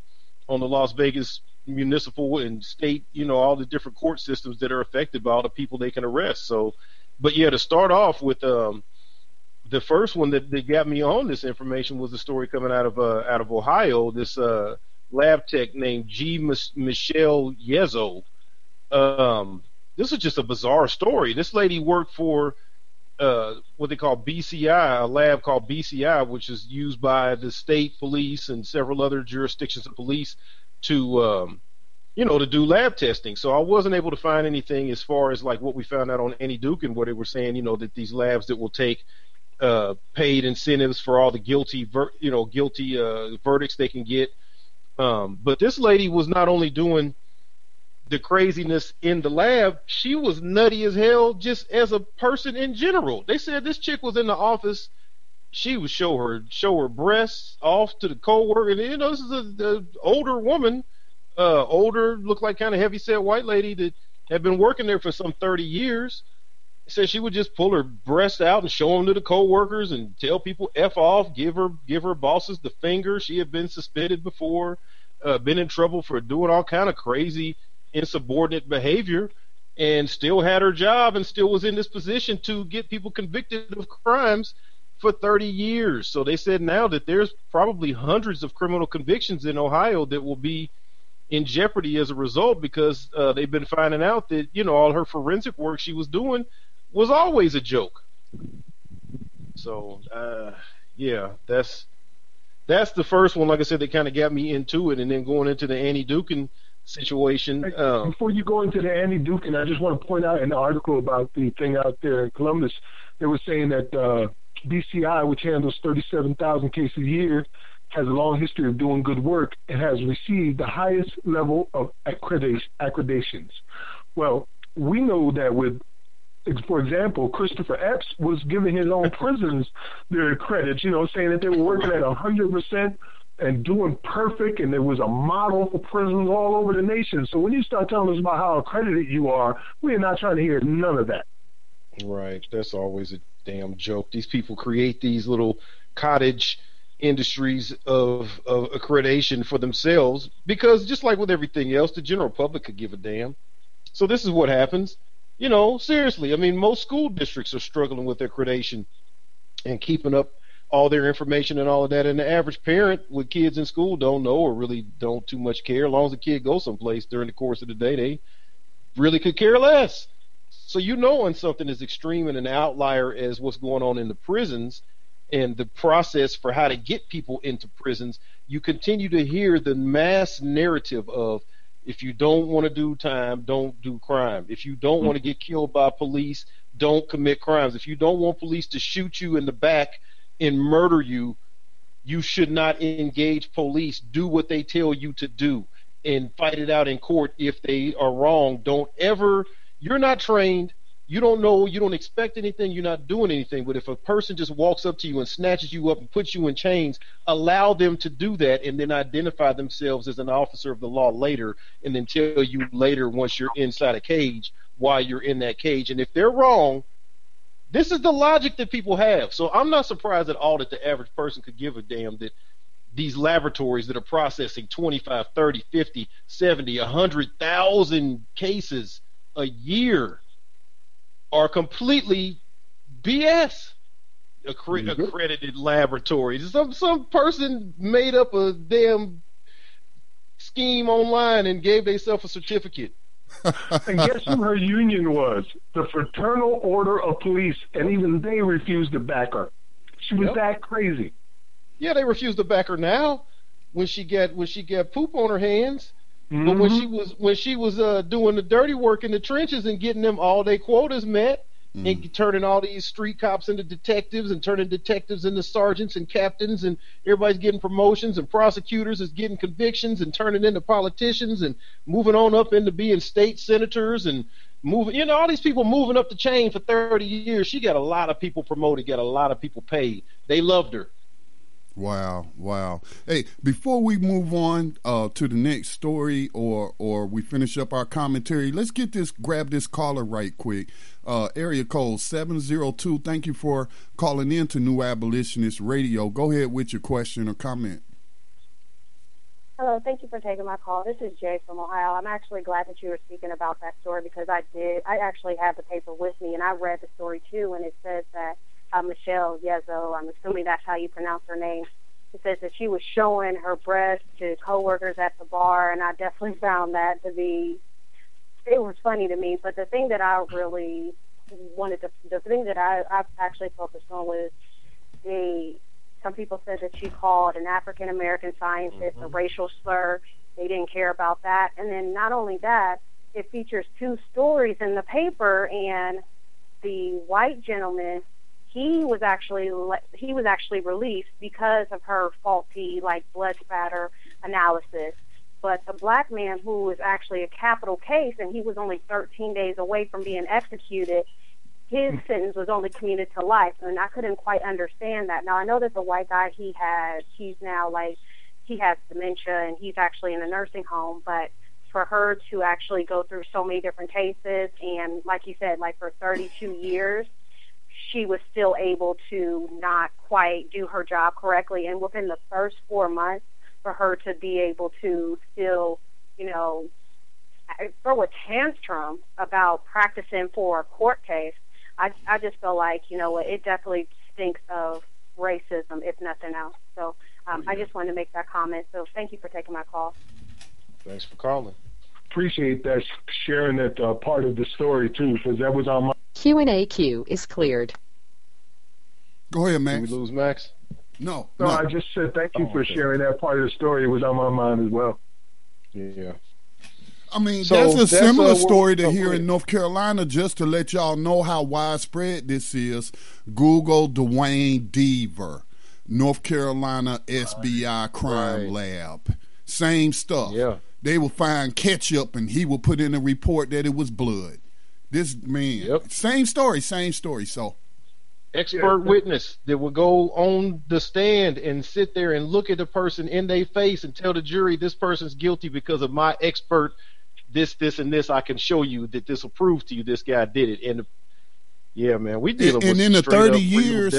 on the Las Vegas municipal and state, you know, all the different court systems that are affected by all the people they can arrest. So, but yeah, to start off with, um, the first one that, that got me on this information was the story coming out of uh, out of Ohio. This uh, lab tech named G. Michelle Yezzo. Um, this is just a bizarre story. This lady worked for uh, what they call BCI, a lab called BCI, which is used by the state police and several other jurisdictions of police to um, you know, to do lab testing. So I wasn't able to find anything as far as like what we found out on Annie and where they were saying, you know, that these labs that will take uh, paid incentives for all the guilty, ver- you know, guilty uh, verdicts they can get. Um, but this lady was not only doing the craziness in the lab, she was nutty as hell just as a person in general. They said this chick was in the office. She would show her show her breasts off to the coworker. And you know, this is a, a older woman, uh, older, looked like kind of heavy set white lady that had been working there for some thirty years said she would just pull her breasts out and show them to the coworkers and tell people f off, give her give her bosses the finger. She had been suspended before, uh, been in trouble for doing all kind of crazy insubordinate behavior, and still had her job and still was in this position to get people convicted of crimes for 30 years. So they said now that there's probably hundreds of criminal convictions in Ohio that will be in jeopardy as a result because uh, they've been finding out that you know all her forensic work she was doing was always a joke. So uh, yeah, that's that's the first one. Like I said, that kind of got me into it, and then going into the Annie Dookhan situation. Um, Before you go into the Annie Dookhan, I just want to point out an article about the thing out there in Columbus. They were saying that uh, BCI, which handles 37,000 cases a year, has a long history of doing good work and has received the highest level of accreditations. Well, we know that with for example, Christopher Epps was giving his own prisons their credits, you know, saying that they were working at 100% and doing perfect, and there was a model for prisons all over the nation. So when you start telling us about how accredited you are, we are not trying to hear none of that. Right. That's always a damn joke. These people create these little cottage industries of, of accreditation for themselves because just like with everything else, the general public could give a damn. So this is what happens you know, seriously, I mean, most school districts are struggling with their accreditation and keeping up all their information and all of that. And the average parent with kids in school don't know or really don't too much care. As long as the kid goes someplace during the course of the day, they really could care less. So you know when something is extreme and an outlier as what's going on in the prisons and the process for how to get people into prisons, you continue to hear the mass narrative of if you don't want to do time, don't do crime. If you don't mm-hmm. want to get killed by police, don't commit crimes. If you don't want police to shoot you in the back and murder you, you should not engage police. Do what they tell you to do and fight it out in court if they are wrong. Don't ever, you're not trained you don't know, you don't expect anything, you're not doing anything. But if a person just walks up to you and snatches you up and puts you in chains, allow them to do that and then identify themselves as an officer of the law later and then tell you later once you're inside a cage why you're in that cage. And if they're wrong, this is the logic that people have. So I'm not surprised at all that the average person could give a damn that these laboratories that are processing 25, 30, 50, 70, 100,000 cases a year are completely BS. Accre- mm-hmm. Accredited laboratories. Some some person made up a damn scheme online and gave themselves a certificate. (laughs) and guess who her union was? The Fraternal Order of Police, and even they refused to back her. She was yep. that crazy. Yeah, they refused to back her now when she got when she got poop on her hands. Mm-hmm. But when she mm-hmm. was when she was uh, doing the dirty work in the trenches and getting them all their quotas met, mm-hmm. and turning all these street cops into detectives and turning detectives into sergeants and captains and everybody's getting promotions and prosecutors is getting convictions and turning into politicians and moving on up into being state senators and moving you know all these people moving up the chain for 30 years she got a lot of people promoted got a lot of people paid they loved her Wow, wow. Hey, before we move on uh, to the next story or or we finish up our commentary, let's get this grab this caller right quick. Uh, area code 702. Thank you for calling in to New Abolitionist Radio. Go ahead with your question or comment. Hello, thank you for taking my call. This is Jay from Ohio. I'm actually glad that you were speaking about that story because I did. I actually have the paper with me and I read the story too, and it says that uh, Michelle Yezzo, I'm assuming that's how you pronounce her name. It says that she was showing her breast to coworkers at the bar, and I definitely (laughs) found that to be it was funny to me. But the thing that I really wanted to, the thing that I I actually focused on was the some people said that she called an African American scientist mm-hmm. a racial slur, they didn't care about that. And then not only that, it features two stories in the paper, and the white gentleman he was actually le- he was actually released because of her faulty like blood spatter analysis. But the black man who was actually a capital case and he was only 13 days away from being executed, his hmm. sentence was only commuted to life, and I couldn't quite understand that. Now I know that the white guy he had he's now like he has dementia and he's actually in a nursing home, but for her to actually go through so many different cases and like you said like for 32 years she was still able to not quite do her job correctly. And within the first four months, for her to be able to still, you know, throw a tantrum about practicing for a court case, I, I just feel like, you know, it definitely stinks of racism, if nothing else. So um, I just wanted to make that comment. So thank you for taking my call. Thanks for calling. Appreciate that sharing that uh, part of the story too, because that was on my Q&A queue is cleared. Go ahead, Max. Did we lose Max? No. No, I just said thank you Oh, for okay. sharing that part of the story. It was on my mind as well. Yeah. I mean, So, that's a that's, similar what- story to oh, here in. North Carolina. Just to let y'all know how widespread this is, Google Duane Deaver, North Carolina SBI Crime Lab. Same stuff. Yeah. They will find ketchup, and he will put in a report that it was blood. This man, Yep. same story, same story. So expert Yeah. witness that will go on the stand and sit there and look at the person in their face and tell the jury this person's guilty because of my expert this this and this I can show you that this will prove to you this guy did it and yeah man we dealing and with in the 30 years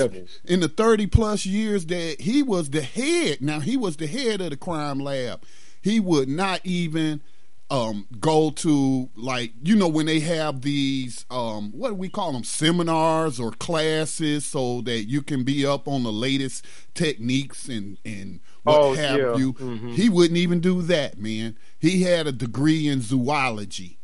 in the 30 plus years that he was the head now he was the head of the crime lab he would not even um, go to like you know when they have these um, what do we call them seminars or classes so that you can be up on the latest techniques and and what Oh, have yeah. you Mhm. he wouldn't even do that man he had a degree in zoology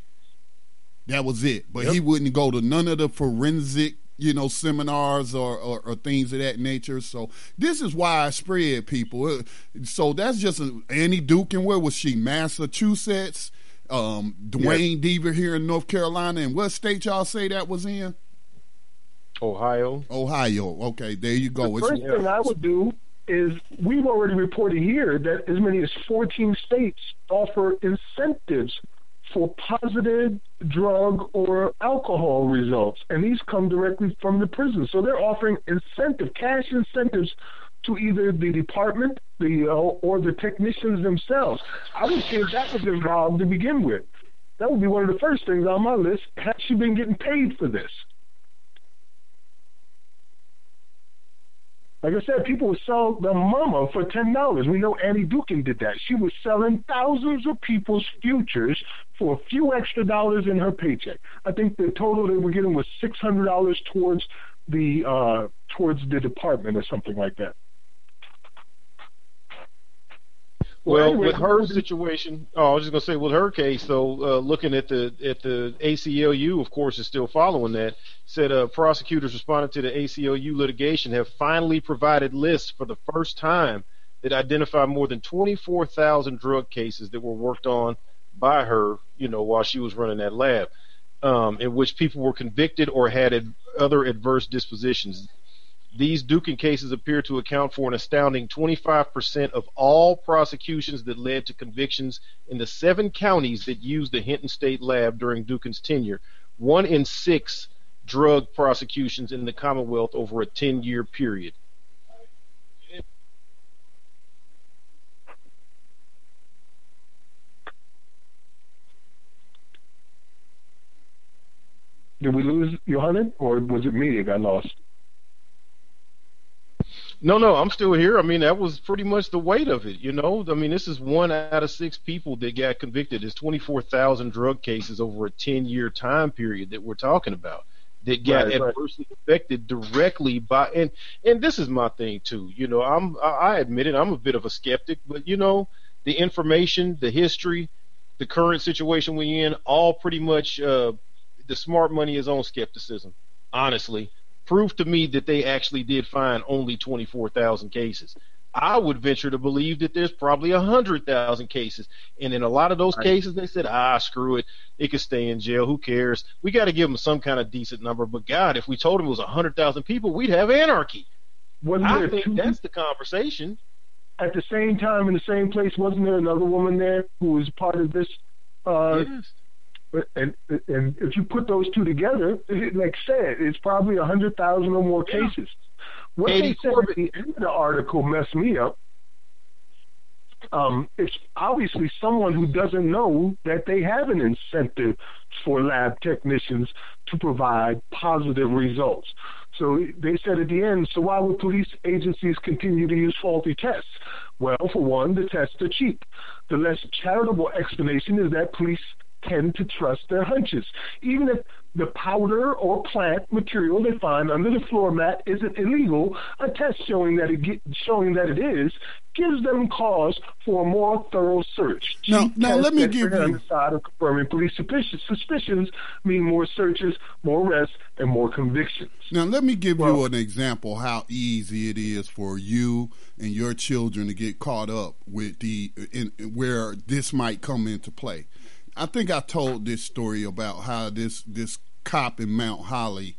that was it. But he wouldn't go to none of the forensic, you know, seminars or, or, or things of that nature. So this is widespread, people. Uh, So that's just a, Annie Duke, and where was she? Massachusetts. Um, Duane Deaver here in North Carolina, and what state y'all say that was in? Ohio Ohio. Okay, there you go. The It's, first thing I would do is we've already reported here that as many as 14 states offer incentives for positive drug or alcohol results, and these come directly from the prison. So they're offering incentive, cash incentives to either the department, the uh, or the technicians themselves. I would say if that was involved to begin with. That would be one of the first things on my list. Has she been getting paid for this? Like I said, people would sell their mama for ten dollars. We know Annie Dookhan did that. She was selling thousands of people's futures for a few extra dollars in her paycheck. I think the total they were getting was six hundred dollars towards the uh, towards the department or something like that. Well, anyway, with her situation, oh, I was just gonna say with her case, though, uh, looking at the at the ACLU, of course, is still following that. Said uh, prosecutors responding to the ACLU litigation have finally provided lists for the first time that identify more than 24,000 drug cases that were worked on by her, you know, while she was running that lab, um, in which people were convicted or had ad- other adverse dispositions. These Dookhan cases appear to account for an astounding 25% of all prosecutions that led to convictions in the seven counties that used the Hinton State Lab during Dookhan's tenure. One in six drug prosecutions in the Commonwealth over a 10 year period. Did we lose Johanna, or was it me that got lost? No, no, I'm still here. I mean, that was pretty much the weight of it, you know. I mean, this is one out of six people that got convicted. It's 24,000 drug cases over a 10 year time period that we're talking about that got Right, right. adversely affected directly by and and this is my thing too. You know, I'm I I admit it. I'm a bit of a skeptic, but you know, the information, the history, the current situation we're in, all pretty much uh, the smart money is on skepticism. Honestly, prove to me that they actually did find only 24,000 cases. I would venture to believe that there's probably a hundred thousand cases, and in a lot of those right. cases, they said, "Ah, screw it, it could stay in jail. Who cares? We got to give them some kind of decent number." But God, if we told them it was a hundred thousand people, we'd have anarchy. Wasn't I think two, that's the conversation. At the same time, in the same place, wasn't there another woman there who was part of this? Uh, yes. And and if you put those two together, like I said, it's probably a hundred thousand or more yeah. cases. What Katie they said Corbett. at the end of the article messed me up. Um, it's obviously someone who doesn't know that they have an incentive for lab technicians to provide positive results. So they said at the end, so why would police agencies continue to use faulty tests? Well, for one, the tests are cheap. The less charitable explanation is that police tend to trust their hunches. Even if the powder or plant material they find under the floor mat isn't illegal, a test showing that it get, showing that it is gives them cause for a more thorough search. Now, now let me give you on the side of confirming police suspicions. Suspicions mean more searches, more arrests, and more convictions. Now, let me give well, you an example how easy it is for you and your children to get caught up with the in, where this might come into play. I think I told this story about how this this cop in Mount Holly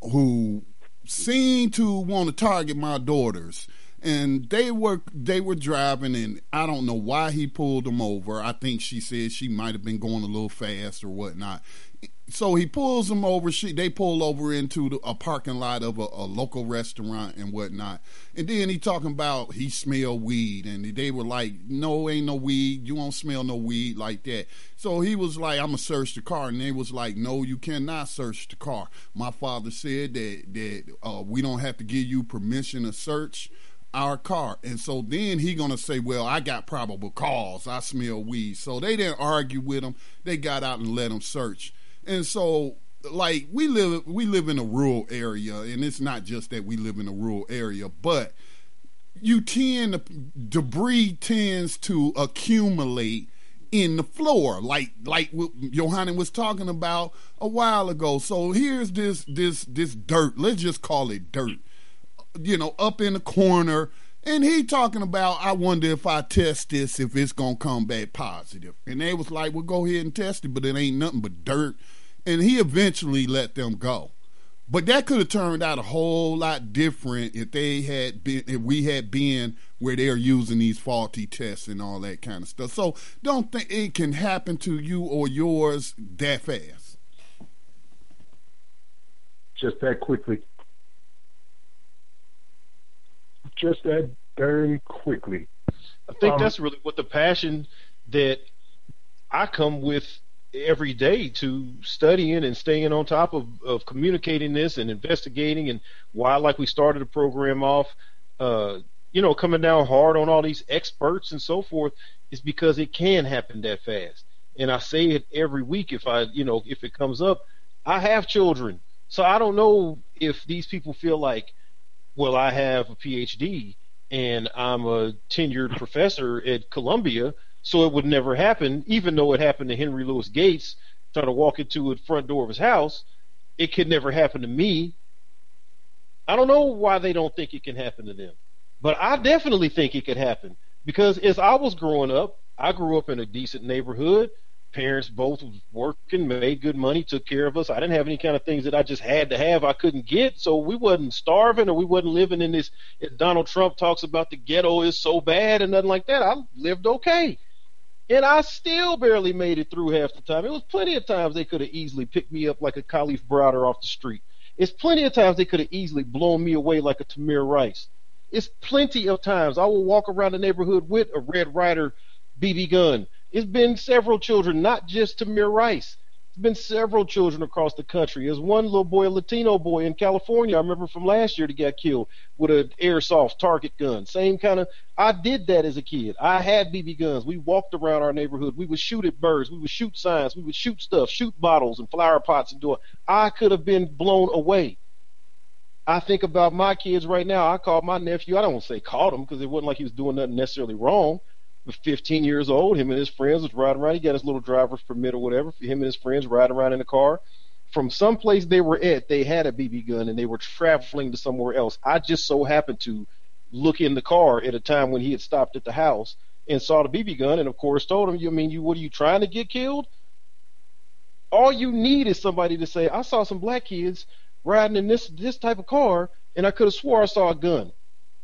who seemed to want to target my daughters and they were they were driving and I don't know why he pulled them over. I think she said she might have been going a little fast or whatnot so he pulls them over. She they pull over into the, a parking lot of a, a, local restaurant and whatnot. And then he talking about he smell weed, and they were like, "No, ain't no weed. You won't smell no weed like that." So he was like, "I'm gonna search the car," and they was like, "No, you cannot search the car." My father said that that uh, we don't have to give you permission to search our car. And so then he gonna say, Well, I got probable cause. I smell weed. So they didn't argue with him. They got out and let him search. And so like we live we live in a rural area and it's not just that we live in a rural area, but you tend to, debris tends to accumulate in the floor, like like Johanna was talking about a while ago. So here's this this this dirt. Let's just call it dirt. You know, up in the corner, and he talking about. I wonder if I test this, if it's gonna come back positive. And they was like, "Well, go ahead and test it," but it ain't nothing but dirt and he eventually let them go. But that could have turned out a whole lot different if they had been, if we had been where they're using these faulty tests and all that kind of stuff. So don't think it can happen to you or yours that fast. Just that quickly. Just that darn quickly. I think um, that's really what the passion that I come with every day to studying and staying on top of, of communicating this and investigating and why like we started the program off uh, you know coming down hard on all these experts and so forth is because it can happen that fast and i say it every week if i you know if it comes up i have children so i don't know if these people feel like well i have a phd and i'm a tenured professor at columbia so it would never happen, even though it happened to Henry Louis Gates trying to walk into the front door of his house. It could never happen to me. I don't know why they don't think it can happen to them, but I definitely think it could happen because as I was growing up, I grew up in a decent neighborhood. Parents both working, made good money, took care of us. I didn't have any kind of things that I just had to have I couldn't get, so we wasn't starving or we wasn't living in this. Donald Trump talks about the ghetto is so bad and nothing like that. I lived okay. And I still barely made it through half the time. It was plenty of times they could have easily picked me up like a Kalief Browder off the street. It's plenty of times they could have easily blown me away like a Tamir Rice. It's plenty of times I will walk around the neighborhood with a Red Ryder BB gun. It's been several children, not just Tamir Rice. It's been several children across the country. There's one little boy, a Latino boy in California, I remember from last year, that got killed with an airsoft target gun. Same kind of. I did that as a kid. I had BB guns. We walked around our neighborhood. We would shoot at birds. We would shoot signs. We would shoot stuff, shoot bottles and flower pots and do it. I could have been blown away. I think about my kids right now. I called my nephew. I don't want to say called him because it wasn't like he was doing nothing necessarily wrong 15 years old. Him and his friends was riding around. He got his little driver's permit or whatever. For him and his friends riding around in the car. From some place they were at, they had a BB gun and they were traveling to somewhere else. I just so happened to look in the car at a time when he had stopped at the house and saw the BB gun, and of course told him, "You mean you? What are you trying to get killed?" All you need is somebody to say, "I saw some black kids riding in this this type of car, and I could have swore I saw a gun."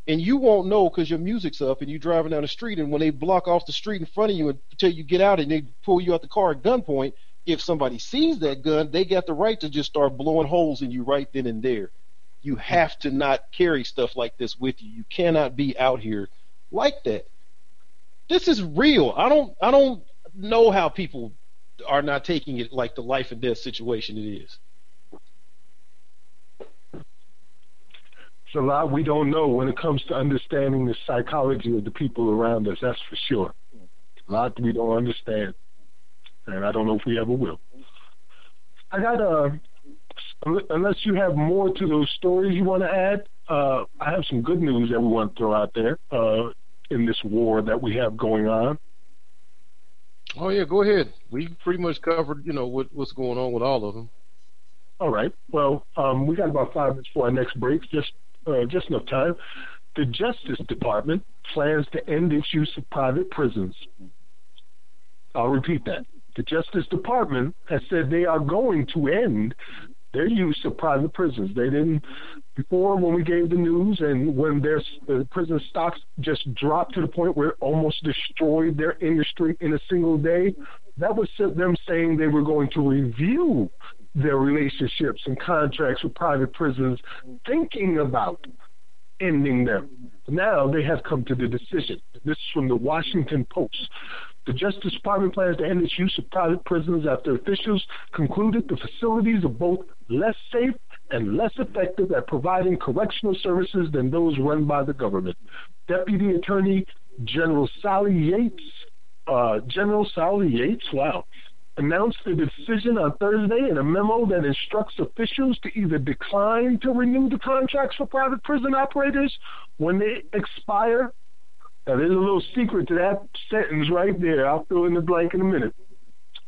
And you won't know because your music's up and you're driving down the street, and when they block off the street in front of you until you get out and they pull you out the car at gunpoint, if somebody sees that gun, they got the right to just start blowing holes in you right then and there. You have to not carry stuff like this with you. You cannot be out here like that. This is real. I don't I don't know how people are not taking it like the life and death situation it is. It's a lot we don't know when it comes to understanding the psychology of the people around us, that's for sure. A lot we don't understand. And I don't know if we ever will. I got a unless you have more to those stories you want to add, uh, I have some good news that we want to throw out there uh, in this war that we have going on. Oh yeah, go ahead. We pretty much covered, you know, what, what's going on with all of them. All right. Well, um, we got about five minutes for our next break. Just uh, just enough time. The Justice Department plans to end its use of private prisons. I'll repeat that. The Justice Department has said they are going to end their use of private prisons. They didn't before when we gave the news and when their the prison stocks just dropped to the point where it almost destroyed their industry in a single day. That was them saying they were going to review their relationships and contracts with private prisons, thinking about ending them. Now they have come to the decision. This is from the Washington Post. The Justice Department plans to end its use of private prisons after officials concluded the facilities are both less safe and less effective at providing correctional services than those run by the government. Deputy Attorney General Sally Yates, uh, General Sally Yates, wow, announced the decision on Thursday in a memo that instructs officials to either decline to renew the contracts for private prison operators when they expire now, there's a little secret to that sentence right there. I'll fill in the blank in a minute.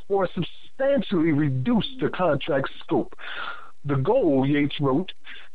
Or substantially reduce the contract scope. The goal, Yates wrote,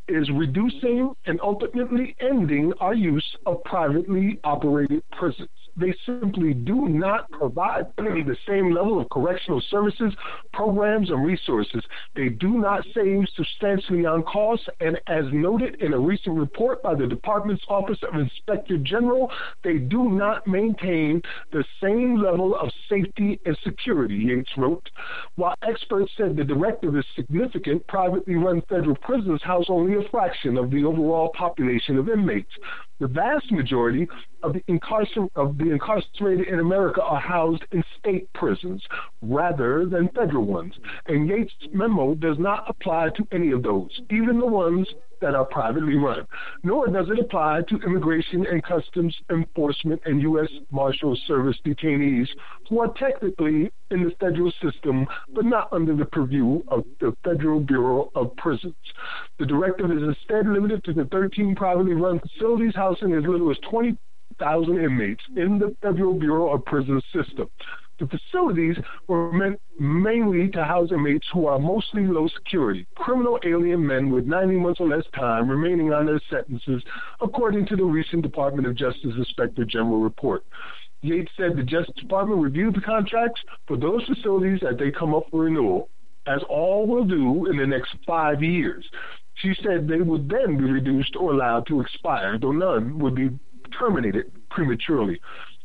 is reducing and ultimately ending our use of privately operated prisons they simply do not provide the same level of correctional services, programs, and resources. They do not save substantially on costs, and as noted in a recent report by the Department's Office of Inspector General, they do not maintain the same level of safety and security, Yates wrote. While experts said the directive is significant, privately run federal prisons house only a fraction of the overall population of inmates. The vast majority of the, incarcer- of the incarcerated in America are housed in state prisons rather than federal ones. And Yates' memo does not apply to any of those, even the ones that are privately run, nor does it apply to Immigration and Customs Enforcement and U.S. Marshal Service detainees who are technically in the federal system but not under the purview of the Federal Bureau of Prisons. The directive is instead limited to the 13 privately run facilities housing as little as 20,000 inmates in the Federal Bureau of Prisons system. The facilities were meant mainly to house inmates who are mostly low security, criminal alien men with 90 months or less time remaining on their sentences, according to the recent Department of Justice Inspector General report. Yates said the Justice Department reviewed the contracts for those facilities as they come up for renewal, as all will do in the next five years. She said they would then be reduced or allowed to expire, though none would be terminated prematurely.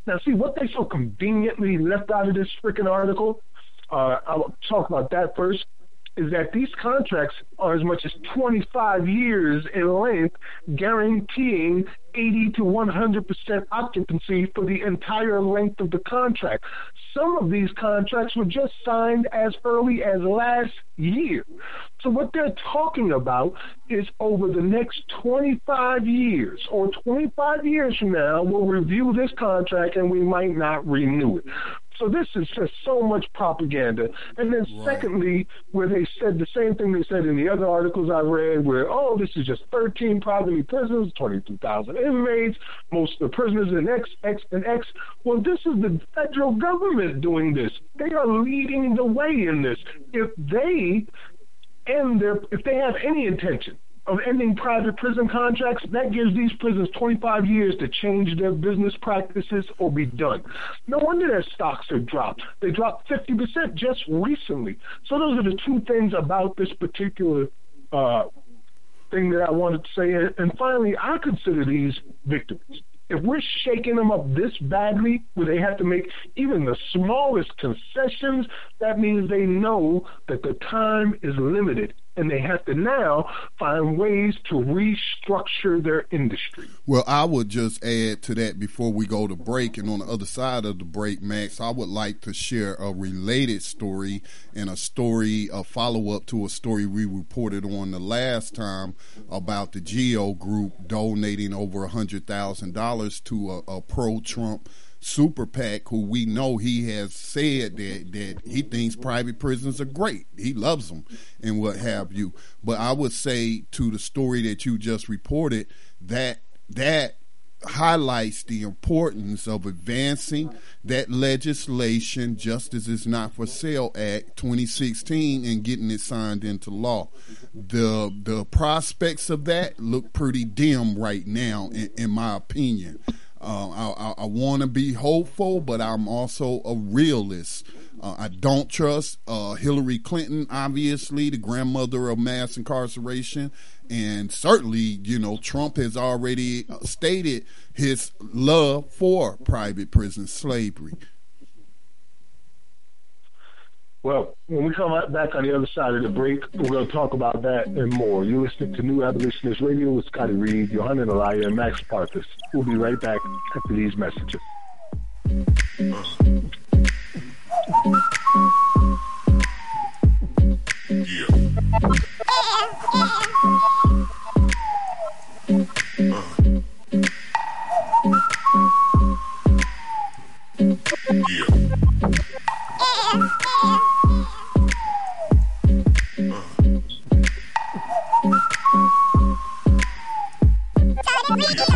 Now, see what they so conveniently left out of this freaking article. Uh, I'll talk about that first. Is that these contracts are as much as 25 years in length, guaranteeing 80 to 100% occupancy for the entire length of the contract. Some of these contracts were just signed as early as last year. So, what they're talking about is over the next 25 years or 25 years from now, we'll review this contract and we might not renew it. So this is just so much propaganda. And then right. secondly, where they said the same thing they said in the other articles I read, where oh, this is just 13 privately prisons, 22,000 inmates, most of the prisoners in X, X, and X. Well, this is the federal government doing this. They are leading the way in this. If they and their, if they have any intention of ending private prison contracts, that gives these prisons 25 years to change their business practices or be done. No wonder their stocks are dropped. They dropped 50% just recently. So those are the two things about this particular uh, thing that I wanted to say. And finally, I consider these victims. If we're shaking them up this badly, where they have to make even the smallest concessions, that means they know that the time is limited and they have to now find ways to restructure their industry. Well, I would just add to that before we go to break, and on the other side of the break, Max, I would like to share a related story and a story, a follow up to a story we reported on the last time about the Geo Group donating over a hundred thousand dollars to a, a pro Trump super PAC, who we know he has said that that he thinks private prisons are great. He loves them and what have you. But I would say to the story that you just reported that that highlights the importance of advancing that legislation, Justice is Not for Sale Act 2016, and getting it signed into law. The the prospects of that look pretty dim right now, in, in my opinion. Uh, I, I, I want to be hopeful, but I'm also a realist. Uh, I don't trust uh, Hillary Clinton, obviously, the grandmother of mass incarceration. And certainly, you know, Trump has already uh, stated his love for private prison slavery. Well, when we come back on the other side of the break, we're going to talk about that and more. You're listening to New Abolitionist Radio with Scotty Reed, Johanna Elia, and Max Parthas. We'll be right back after these messages. Uh. Ha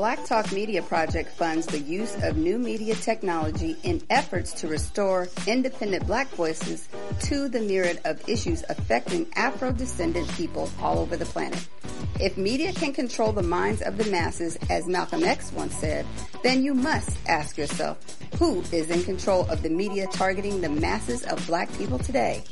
Talk Media Project funds the use of new media technology in efforts to restore independent black voices to the myriad of issues affecting Afro-descendant people all over the planet. If media can control the minds of the masses, as Malcolm X once said, then you must ask yourself, who is in control of the media targeting the masses of black people today?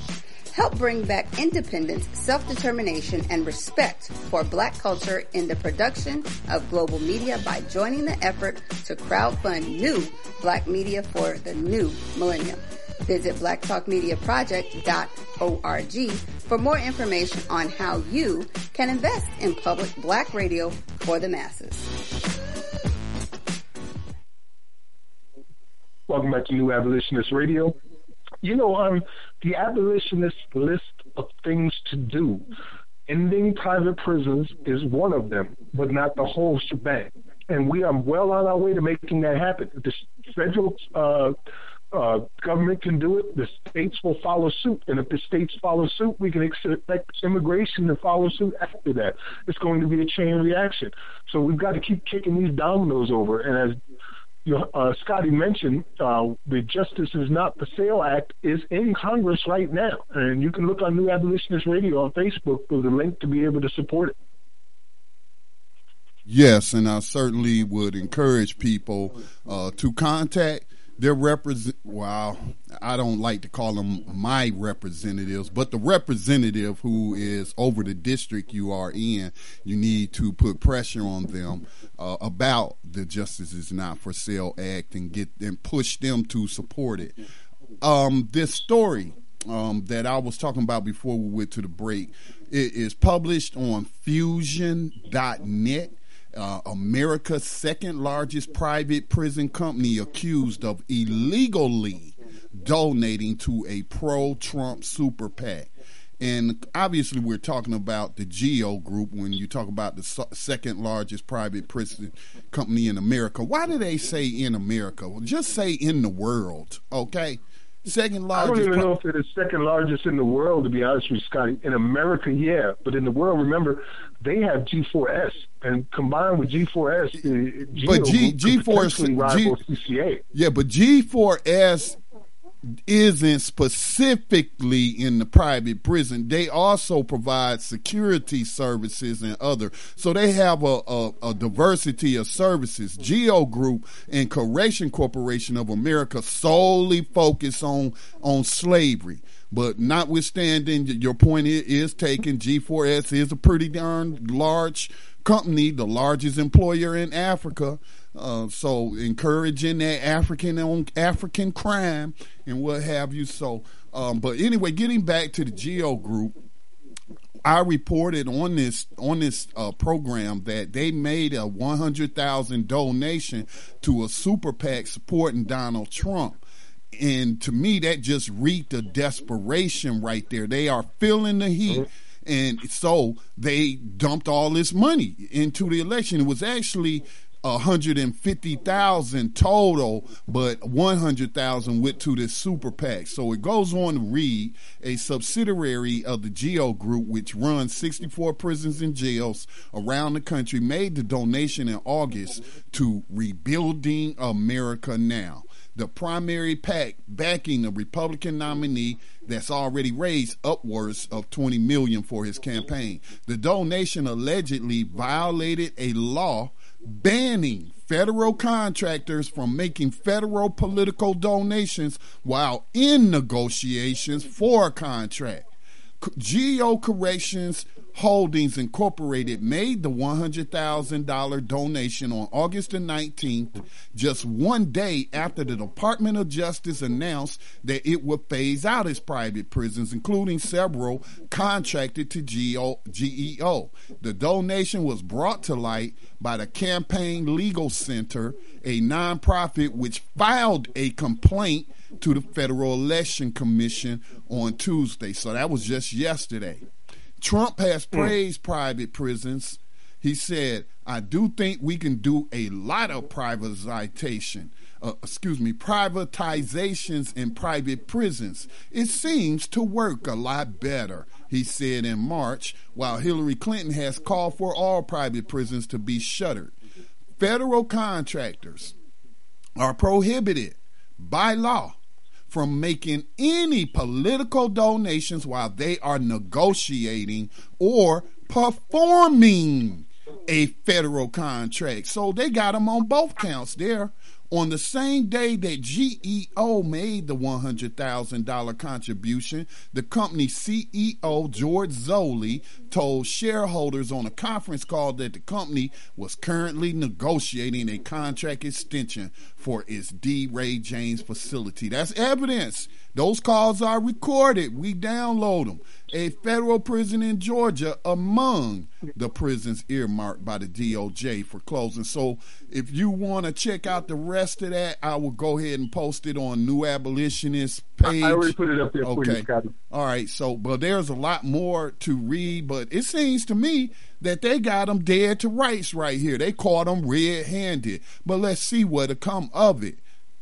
Help bring back independence, self-determination, and respect for black culture in the production of global media by joining the effort to crowdfund new black media for the new millennium. Visit blacktalkmediaproject.org for more information on how you can invest in public black radio for the masses. Welcome back to New Abolitionist Radio. You know, um, the abolitionist list of things to do. Ending private prisons is one of them, but not the whole shebang. And we are well on our way to making that happen. The federal uh, uh, government can do it, the states will follow suit. And if the states follow suit, we can expect immigration to follow suit after that. It's going to be a chain reaction. So we've got to keep kicking these dominoes over. And as uh, Scotty mentioned, uh, the Justice is Not for Sale Act is in Congress right now. And you can look on New Abolitionist Radio on Facebook for the link to be able to support it. Yes, and I certainly would encourage people uh, to contact their represent. Wow, I don't like to call them my representatives, but the representative who is over the district you are in, you need to put pressure on them uh, about the Justice is Not for Sale Act and get and push them to support it. Um, this story um, that I was talking about before we went to the break it is published on Fusion.net uh, America's second largest private prison company accused of illegally donating to a pro Trump super PAC. And obviously, we're talking about the GEO Group when you talk about the second largest private prison company in America. Why do they say in America? Well, just say in the world, okay? Second largest. I don't even know if they're second largest in the world, to be honest with you, Scotty. In America, yeah, but in the world, remember, they have G4S, and combined with G4S, the eh, eh, But G- G, G4S potentially rival CCA. Yeah, but G4S isn't specifically in the private prison. They also provide security services and other. So they have a, a, a diversity of services. Geo Group and Correction Corporation of America solely focus on on slavery. But notwithstanding, your point is taken. G4S is a pretty darn large company, the largest employer in Africa. Uh, so encouraging that African on African crime and what have you. So, um, but anyway, getting back to the Geo Group, I reported on this on this uh, program that they made a one hundred thousand donation to a super PAC supporting Donald Trump. And to me, that just reeked of desperation right there. They are feeling the heat. And so they dumped all this money into the election. It was actually 150,000 total, but 100,000 went to this super PAC. So it goes on to read a subsidiary of the GEO Group, which runs 64 prisons and jails around the country, made the donation in August to Rebuilding America Now the primary PAC backing the Republican nominee that's already raised upwards of 20 million for his campaign. The donation allegedly violated a law banning federal contractors from making federal political donations while in negotiations for a contract. Geo Corrections Holdings Incorporated made the $100,000 donation on August the 19th, just one day after the Department of Justice announced that it would phase out its private prisons, including several contracted to GEO. The donation was brought to light by the Campaign Legal Center, a nonprofit which filed a complaint to the Federal Election Commission on Tuesday. So that was just yesterday. Trump has praised private prisons. He said, I do think we can do a lot of privatization. Uh, excuse me, privatizations in private prisons. It seems to work a lot better, he said in March, while Hillary Clinton has called for all private prisons to be shuttered. Federal contractors are prohibited by law from making any political donations while they are negotiating or performing a federal contract. So they got them on both counts there. On the same day that GEO made the $100,000 contribution, the company's CEO, George Zoley, told shareholders on a conference call that the company was currently negotiating a contract extension for its D. Ray James facility. That's evidence. Those calls are recorded. We download them. A federal prison in Georgia among the prisons earmarked by the DOJ for closing. So if you want to check out the rest of that, I will go ahead and post it on New Abolitionist page. I already put it up there for you, Okay. All right. So, but there's a lot more to read, but it seems to me that they got them dead to rights right here. They caught them red-handed. But let's see what'll come of it.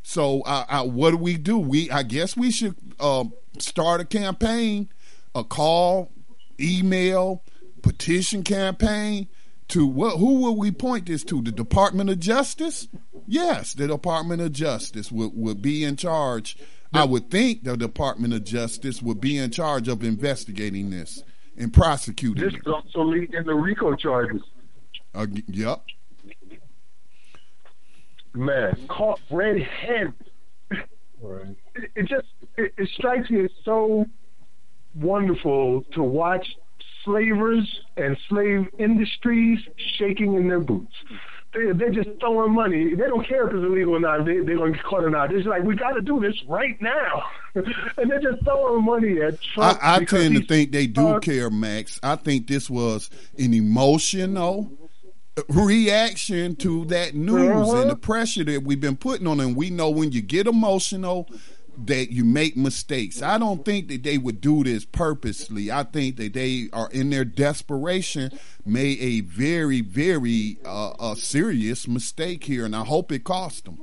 So, uh, uh, what do we do? We, I guess, we should um, start a campaign, a call, email, petition campaign to what? Who will we point this to? The Department of Justice? Yes, the Department of Justice would would be in charge. I would think the Department of Justice would be in charge of investigating this and prosecuting This could also lead in the RICO charges. Uh, yep. Man, caught red-handed. Right. It, it just it, it strikes me as so wonderful to watch slavers and slave industries shaking in their boots. They, they're just throwing money. They don't care if it's illegal or not. They, they're going to get caught or not. They're just like, we got to do this right now. (laughs) and they're just throwing money at Trump. I, I tend to think they do uh, care, Max. I think this was an emotional reaction to that news Uh-huh. and the pressure that we've been putting on them. We know when you get emotional, that you make mistakes. I don't think that they would do this purposely. I think that they are in their desperation made a very, very uh, a serious mistake here, and I hope it cost them.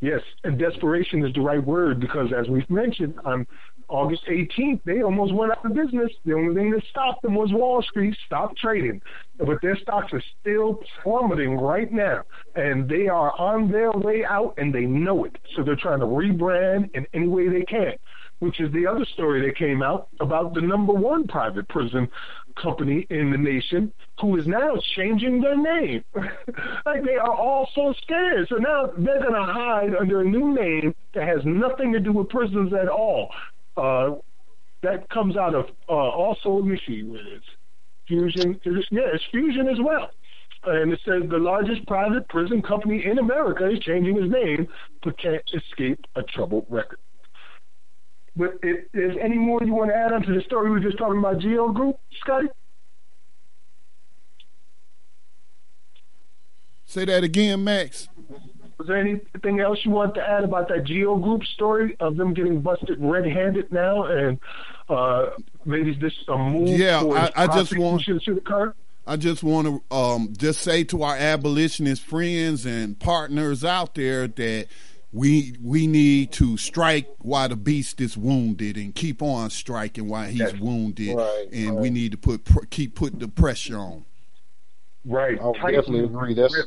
Yes, and desperation is the right word because, as we've mentioned, on August 18th, they almost went out of business. The only thing that stopped them was Wall Street stopped trading. But their stocks are still plummeting right now, and they are on their way out, and they know it. So they're trying to rebrand in any way they can which is the other story that came out about the number one private prison company in the nation who is now changing their name. (laughs) like they are all so scared. So now they're going to hide under a new name that has nothing to do with prisons at all. Uh, that comes out of uh, also, let me see where it is. Fusion, yeah, it's Fusion as well. And it says the largest private prison company in America is changing its name but can't escape a troubled record. But if there's any more you want to add on to the story we were just talking about Geo Group, Scotty? Say that again, Max. Was there anything else you want to add about that Geo Group story of them getting busted red-handed now, and uh, maybe this a move? Yeah, I, I just want to occur? I just want to um, just say to our abolitionist friends and partners out there that we we need to strike while the beast is wounded and keep on striking while he's That's wounded, right, and right. we need to put keep putting the pressure on. Right, I definitely agree. That's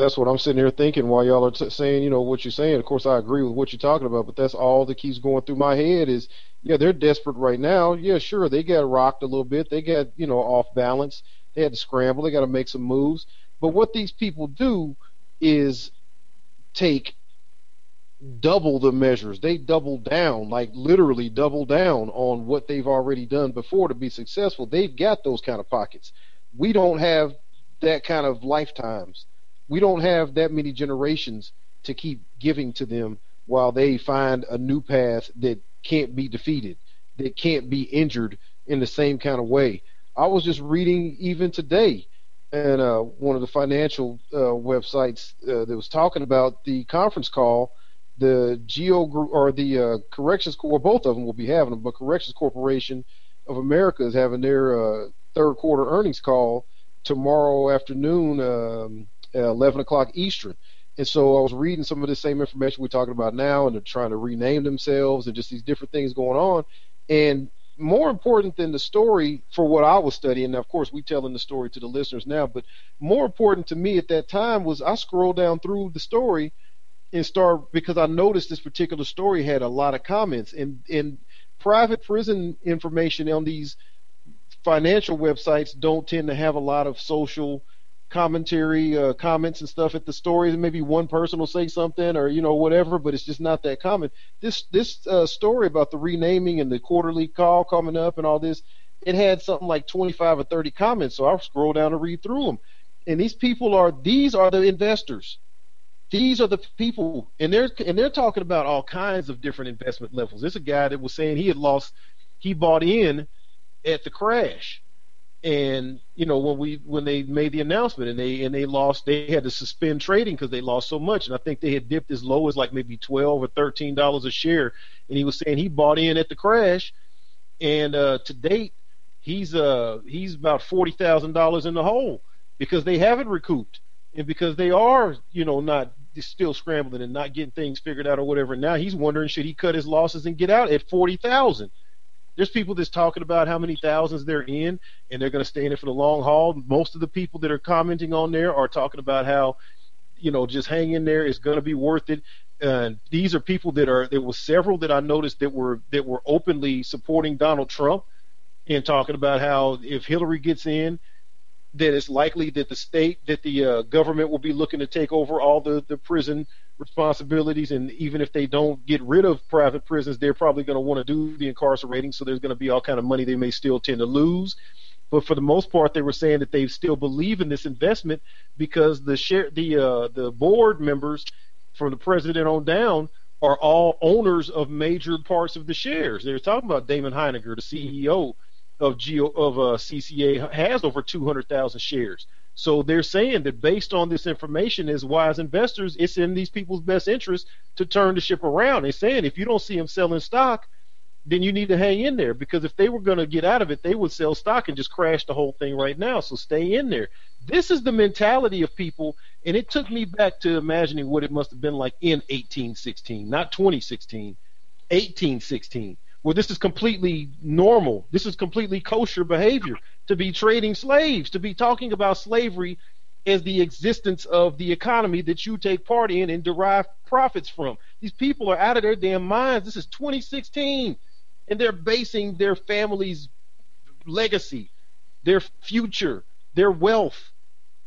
that's what I'm sitting here thinking while y'all are t- saying, you know, what you're saying. Of course, I agree with what you're talking about, but that's all that keeps going through my head is, yeah, they're desperate right now. Yeah, sure, they got rocked a little bit. They got, you know, off balance. They had to scramble. They got to make some moves. But what these people do is take double the measures. They double down, like literally double down on what they've already done before to be successful. They've got those kind of pockets. We don't have that kind of lifetimes we don't have that many generations to keep giving to them while they find a new path that can't be defeated, that can't be injured in the same kind of way. I was just reading even today and uh, one of the financial uh, websites uh, that was talking about the conference call. The Geo Group or the uh, Corrections Corp, both of them will be having them, but Corrections Corporation of America is having their uh, third quarter earnings call tomorrow afternoon. Um, uh, 11 o'clock Eastern. And so I was reading some of the same information we're talking about now, and they're trying to rename themselves and just these different things going on. And more important than the story for what I was studying, now of course we're telling the story to the listeners now, but more important to me at that time was I scrolled down through the story and start because I noticed this particular story had a lot of comments and and private prison information on these financial websites don't tend to have a lot of social commentary, uh, comments and stuff at the stories, and maybe one person will say something or you know whatever, but it's just not that common. This this uh, story about the renaming and the quarterly call coming up and all this, it had something like 25 or 30 comments, so i'll scroll down and read through them. And these people are these are the investors. These are the people, and they're and they're talking about all kinds of different investment levels. There's a guy that was saying he had lost, he bought in at the crash and you know when we when they made the announcement and they and they lost they had to suspend trading because they lost so much. And I think they had dipped as low as like maybe twelve or thirteen dollars a share. And he was saying he bought in at the crash. And uh, to date he's uh he's about forty thousand dollars in the hole because they haven't recouped. And because they are you know not still scrambling and not getting things figured out or whatever. Now he's wondering should he cut his losses and get out at forty thousand there's people that's talking about how many thousands they're in, and they're going to stay in it for the long haul. Most of the people that are commenting on there are talking about how, you know, just hang in there. It's going to be worth it. And these are people that are. There were several that I noticed that were that were openly supporting Donald Trump and talking about how if Hillary gets in, that it's likely that the state that the uh, government will be looking to take over all the the prison responsibilities, and even if they don't get rid of private prisons, they're probably going to want to do the incarcerating. So there's going to be all kind of money they may still tend to lose. But for the most part, they were saying that they still believe in this investment because the share, the uh, the board members, from the president on down, are all owners of major parts of the shares. They were talking about Damon Hininger, the CEO of Geo of uh, CCA has over 200,000 shares. So they're saying that based on this information, as wise investors, it's in these people's best interest to turn the ship around. They're saying if you don't see them selling stock, then you need to hang in there because if they were going to get out of it, they would sell stock and just crash the whole thing right now. So stay in there. This is the mentality of people, and it took me back to imagining what it must have been like in 1816, not 2016, 1816 well, this is completely normal. This is completely kosher behavior to be trading slaves, to be talking about slavery as the existence of the economy that you take part in and derive profits from. These people are out of their damn minds. This is 2016, and they're basing their family's legacy, their future, their wealth,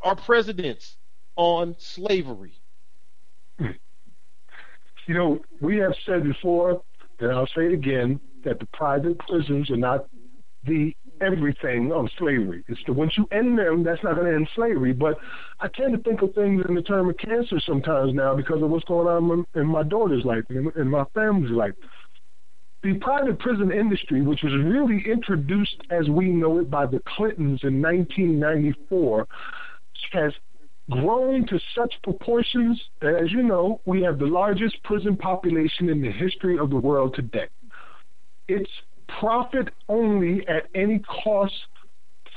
our presidents on slavery. You know, we have said before and I'll say it again, that the private prisons are not the everything of slavery. It's the once you end them, that's not going to end slavery. But I tend to think of things in the term of cancer sometimes now because of what's going on in my daughter's life and in my family's life. The private prison industry, which was really introduced as we know it by the Clintons in 1994, has grown to such proportions that, as you know, we have the largest prison population in the history of the world today. It's profit only at any cost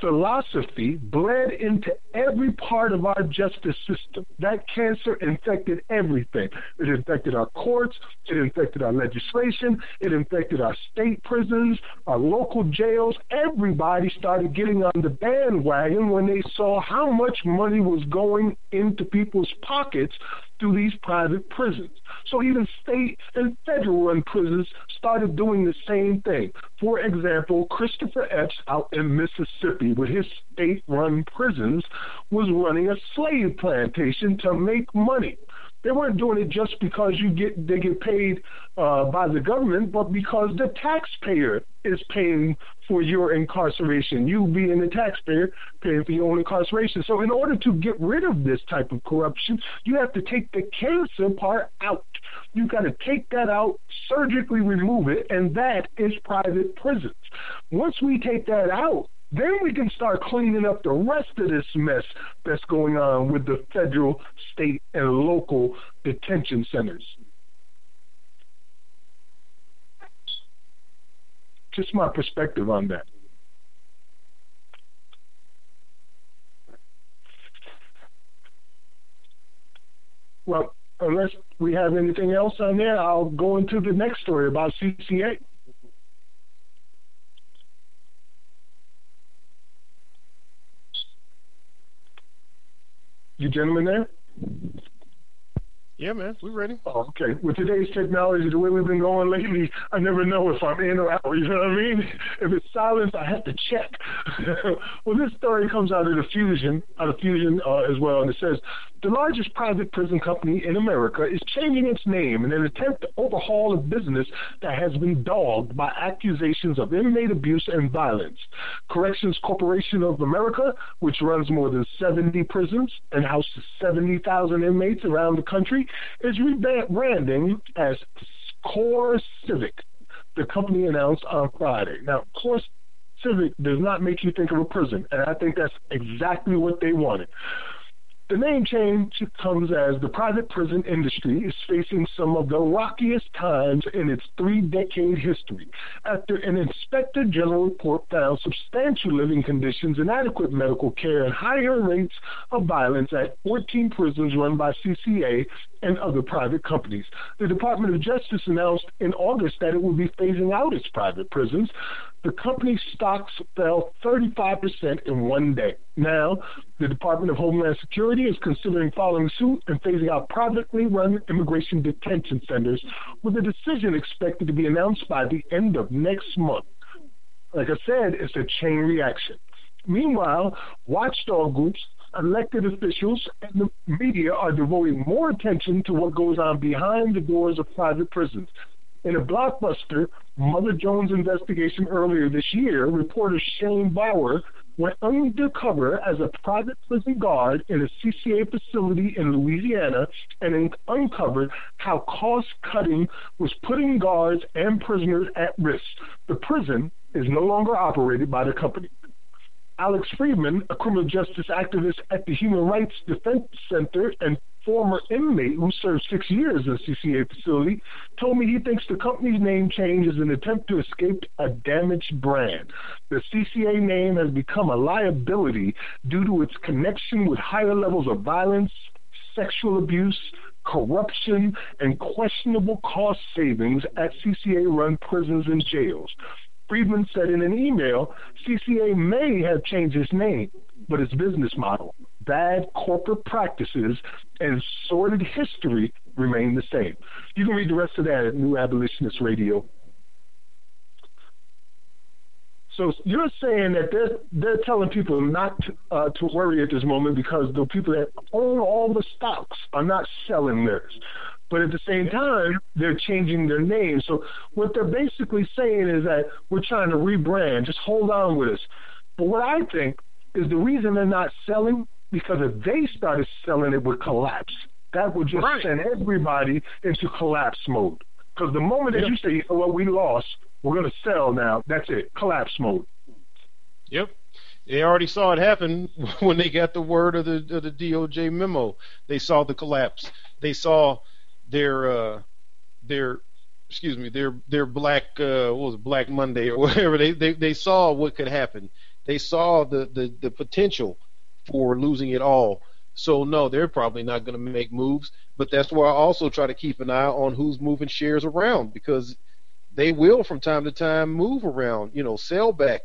philosophy bled into every part of our justice system. That cancer infected everything. It infected our courts, it infected our legislation, it infected our state prisons, our local jails. Everybody started getting on the bandwagon when they saw how much money was going into people's pockets through these private prisons. So even state and federal prisons started doing the same thing. For example, Christopher Epps out in Mississippi with his state run prisons was running a slave plantation to make money. They weren't doing it just because you get they get paid uh, by the government, but because the taxpayer is paying for your incarceration. You being the taxpayer paying for your own incarceration. So in order to get rid of this type of corruption, you have to take the cancer part out. You've got to take that out, surgically remove it, and that is private prisons. Once we take that out, then we can start cleaning up the rest of this mess that's going on with the federal, state, and local detention centers. Just my perspective on that. Well, unless we have anything else on there, I'll go into the next story about CCA. You gentlemen there? Yeah, man, we're ready. Oh, okay. With today's technology, the way we've been going lately, I never know if I'm in or out. You know what I mean? If it's silence, I have to check. (laughs) well, this story comes out of the Fusion, out of Fusion uh, as well, and it says the largest private prison company in America is changing its name in an attempt to overhaul a business that has been dogged by accusations of inmate abuse and violence. Corrections Corporation of America, which runs more than 70 prisons and houses 70,000 inmates around the country, is rebranding as Core Civic. The company announced on Friday. Now, Core Civic does not make you think of a prison, and I think that's exactly what they wanted. The name change comes as the private prison industry is facing some of the rockiest times in its three decade history after an inspector general report found substantial living conditions, inadequate medical care, and higher rates of violence at 14 prisons run by CCA and other private companies. The Department of Justice announced in August that it would be phasing out its private prisons. The company's stocks fell 35% in one day. Now, the Department of Homeland Security is considering following suit and phasing out privately run immigration detention centers, with a decision expected to be announced by the end of next month. Like I said, it's a chain reaction. Meanwhile, watchdog groups elected officials and the media are devoting more attention to what goes on behind the doors of private prisons. In a blockbuster Mother Jones investigation earlier this year, reporter Shane Bauer went undercover as a private prison guard in a CCA facility in Louisiana and uncovered how cost cutting was putting guards and prisoners at risk. The prison is no longer operated by the company. Alex Friedman, a criminal justice activist at the Human Rights Defense Center and former inmate who served six years in a CCA facility, told me he thinks the company's name change is an attempt to escape a damaged brand. The CCA name has become a liability due to its connection with higher levels of violence, sexual abuse, corruption, and questionable cost savings at CCA run prisons and jails. Friedman said in an email CCA may have changed its name, but its business model, bad corporate practices, and sordid history remain the same. You can read the rest of that at New Abolitionist Radio. So you're saying that they're they're telling people not to, uh, to worry at this moment because the people that own all the stocks are not selling theirs. But at the same time, they're changing their name. So what they're basically saying is that we're trying to rebrand. Just hold on with us. But what I think is the reason they're not selling because if they started selling, it would collapse. That would just right. send everybody into collapse mode. Because the moment that you say, "Well, we lost, we're going to sell now," that's it, collapse mode. Yep. They already saw it happen (laughs) when they got the word of the of the DOJ memo. They saw the collapse. They saw their uh, their excuse me their their black uh, what was it Black Monday or (laughs) whatever. They they they saw what could happen. They saw the the the potential for losing it all. So no, they're probably not going to make moves. But that's why I also try to keep an eye on who's moving shares around because they will from time to time move around. You know, sell back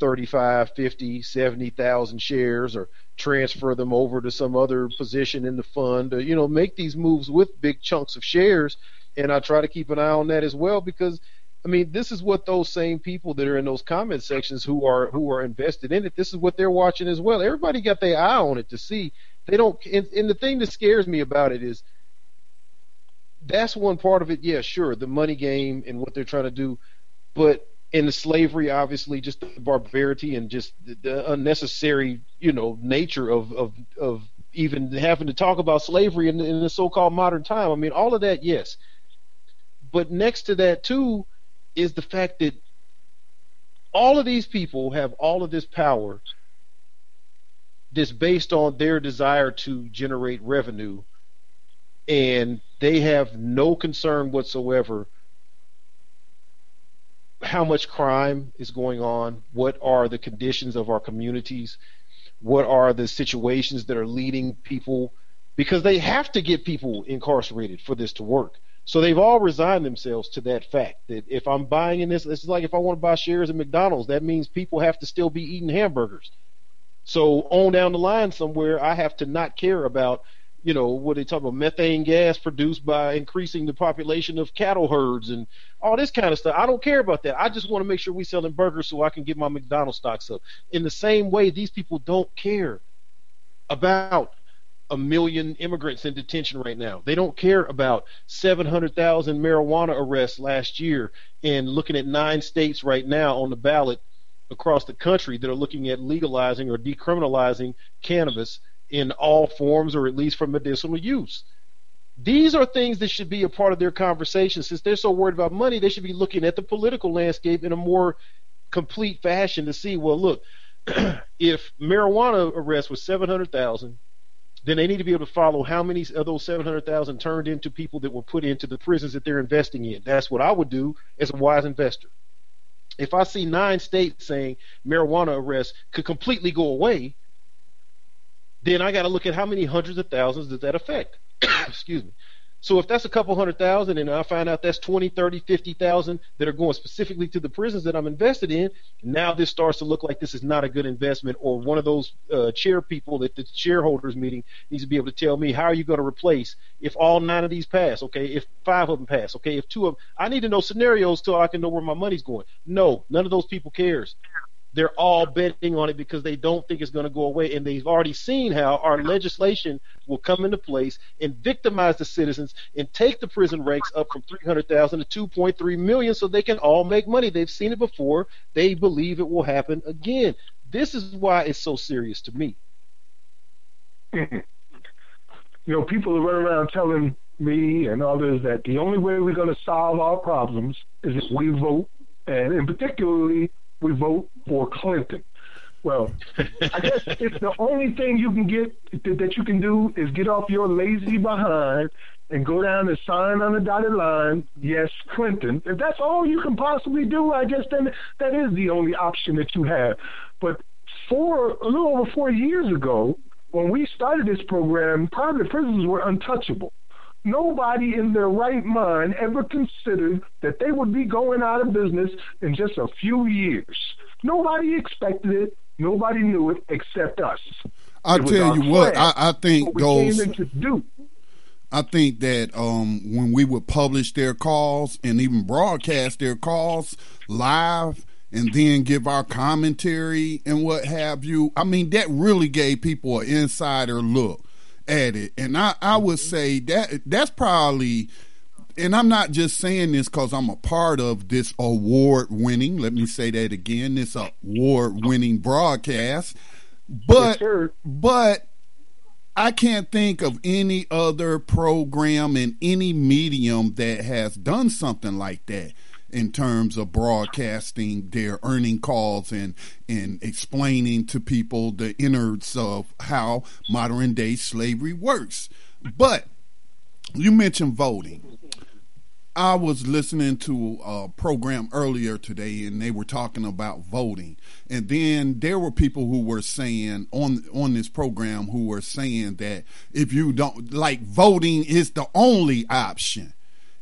35, 50, 70,000 shares or transfer them over to some other position in the fund. Or, you know, make these moves with big chunks of shares. And I try to keep an eye on that as well because I mean, this is what those same people that are in those comment sections who are who are invested in it. This is what they're watching as well. Everybody got their eye on it to see. They don't. And, and the thing that scares me about it is that's one part of it. Yeah, sure, the money game and what they're trying to do, but in the slavery, obviously, just the barbarity and just the, the unnecessary, you know, nature of of of even having to talk about slavery in, in the so-called modern time. I mean, all of that, yes. But next to that too is the fact that all of these people have all of this power that's based on their desire to generate revenue and they have no concern whatsoever how much crime is going on, what are the conditions of our communities, what are the situations that are leading people because they have to get people incarcerated for this to work. So they've all resigned themselves to that fact that if I'm buying in this, it's like if I want to buy shares in McDonald's, that means people have to still be eating hamburgers. So on down the line somewhere, I have to not care about, you know, what they talk about methane gas produced by increasing the population of cattle herds and all this kind of stuff. I don't care about that. I just want to make sure we're selling burgers so I can get my McDonald's stocks up. In the same way, these people don't care about a million immigrants in detention right now. They don't care about 700,000 marijuana arrests last year and looking at nine states right now on the ballot across the country that are looking at legalizing or decriminalizing cannabis in all forms or at least for medicinal use. These are things that should be a part of their conversation. Since they're so worried about money, they should be looking at the political landscape in a more complete fashion to see, well, look, (clears throat) if marijuana arrests was 700,000 then they need to be able to follow how many of those 700,000 turned into people that were put into the prisons that they're investing in. That's what I would do as a wise investor. If I see nine states saying marijuana arrests could completely go away, then I got to look at how many hundreds of thousands does that affect. (coughs) Excuse me. So if that's a couple hundred thousand and I find out that's 20, 30, 50,000 that are going specifically to the prisons that I'm invested in, now this starts to look like this is not a good investment or one of those uh, chair people that the shareholders meeting needs to be able to tell me how are you going to replace if all nine of these pass, okay, if five of them pass, okay, if two of them, I need to know scenarios so I can know where my money's going. No, none of those people cares they're all betting on it because they don't think it's going to go away. And they've already seen how our legislation will come into place and victimize the citizens and take the prison ranks up from 300,000 to 2.3 million so they can all make money. They've seen it before. They believe it will happen again. This is why it's so serious to me. (laughs) You know, people are running around telling me and others that the only way we're going to solve our problems is if we vote, and in particularly, we vote for Clinton. Well, I guess (laughs) if the only thing you can get that you can do is get off your lazy behind and go down and sign on the dotted line, yes, Clinton. If that's all you can possibly do, I guess then that is the only option that you have. But four, a little over four years ago, when we started this program, private prisons were untouchable. Nobody in their right mind ever considered that they would be going out of business in just a few years. Nobody expected it. Nobody knew it except us. I tell you what, I, I think those. I think that um, when we would publish their calls and even broadcast their calls live and then give our commentary and what have you, I mean, that really gave people an insider look at it. And I, I would mm-hmm. say that that's probably, and I'm not just saying this because I'm a part of this award winning, let me say that again, this award winning broadcast. But, but I can't think of any other program in any medium that has done something like that in terms of broadcasting their earning calls and and explaining to people the innards of how modern day slavery works. But you mentioned voting. I was listening to a program earlier today and they were talking about voting. And then there were people who were saying on on this program who were saying that if you don't like voting is the only option.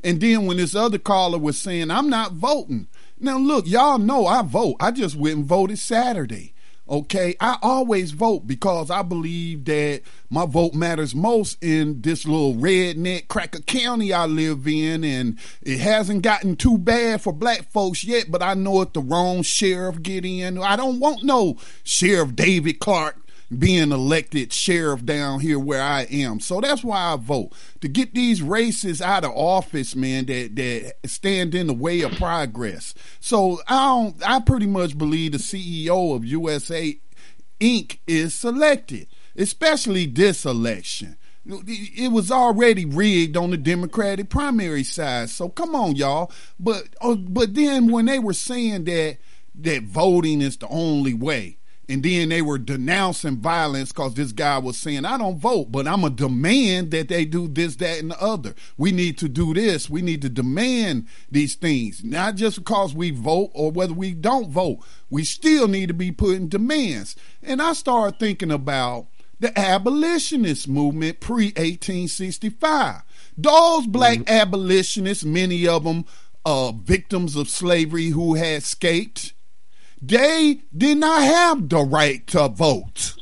And then when this other caller was saying I'm not voting. Now look, y'all know I vote. I just went and voted Saturday. Okay, I always vote because I believe that my vote matters most in this little redneck cracker county I live in, and it hasn't gotten too bad for black folks yet. But I know if the wrong sheriff get in, I don't want no Sheriff David Clarke being elected sheriff down here where I am. So that's why I vote to get these races out of office, man, that that stand in the way of progress. So I don't I pretty much believe the CEO of USA Inc. is selected, especially this election. It was already rigged on the Democratic primary side. So come on, y'all. But uh, but then when they were saying that that voting is the only way, and then they were denouncing violence because this guy was saying, I don't vote, but I'm a demand that they do this, that, and the other. We need to do this. We need to demand these things, not just because we vote or whether we don't vote. We still need to be putting demands. And I started thinking about the abolitionist movement pre 1865. Those black mm-hmm. abolitionists, many of them uh, victims of slavery who had escaped they did not have the right to vote.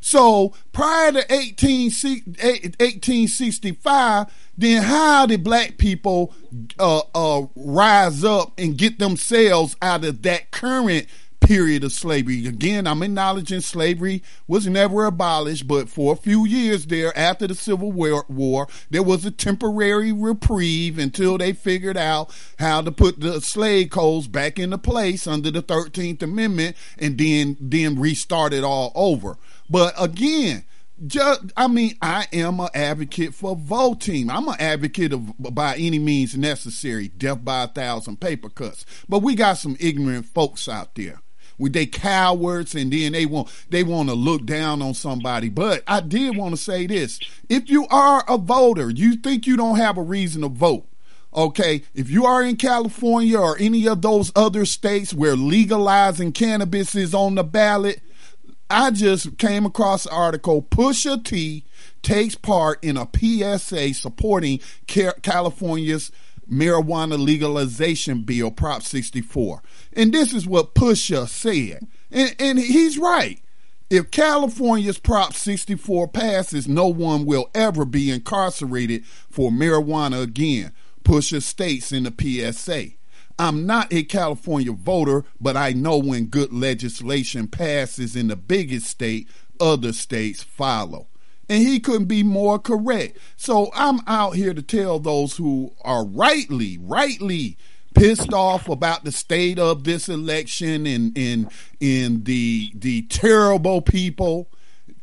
So prior to 18, 1865, then how did black people uh, uh, rise up and get themselves out of that current period of slavery. Again, I'm acknowledging slavery was never abolished, but for a few years there after the Civil War, there was a temporary reprieve until they figured out how to put the slave codes back into place under the 13th Amendment and then, then restart it all over. But again, just, I mean, I am an advocate for voting. I'm an advocate of by any means necessary, death by a thousand paper cuts. But we got some ignorant folks out there with they cowards and then they want they want to look down on somebody. But I did want to say this. If you are a voter, you think you don't have a reason to vote. Okay, if you are in California or any of those other states where legalizing cannabis is on the ballot, I just came across an article Pusha T takes part in a PSA supporting California's marijuana legalization bill, Prop 64. And this is what Pusha said. And, and he's right. If California's Prop 64 passes, no one will ever be incarcerated for marijuana again, Pusha states in the PSA. I'm not a California voter, but I know when good legislation passes in the biggest state, other states follow and he couldn't be more correct. So I'm out here to tell those who are rightly, rightly pissed off about the state of this election and in in the the terrible people.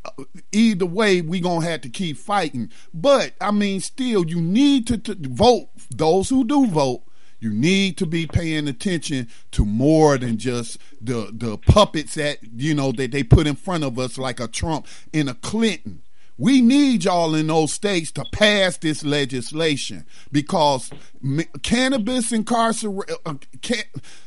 Uh, either way we gonna have to keep fighting. But i mean still you need to, to vote. Those who do vote you need to be paying attention to more than just the the puppets that you know that they put in front of us like a trump and a clinton we need y'all in those states to pass this legislation because cannabis incarceration, uh, can-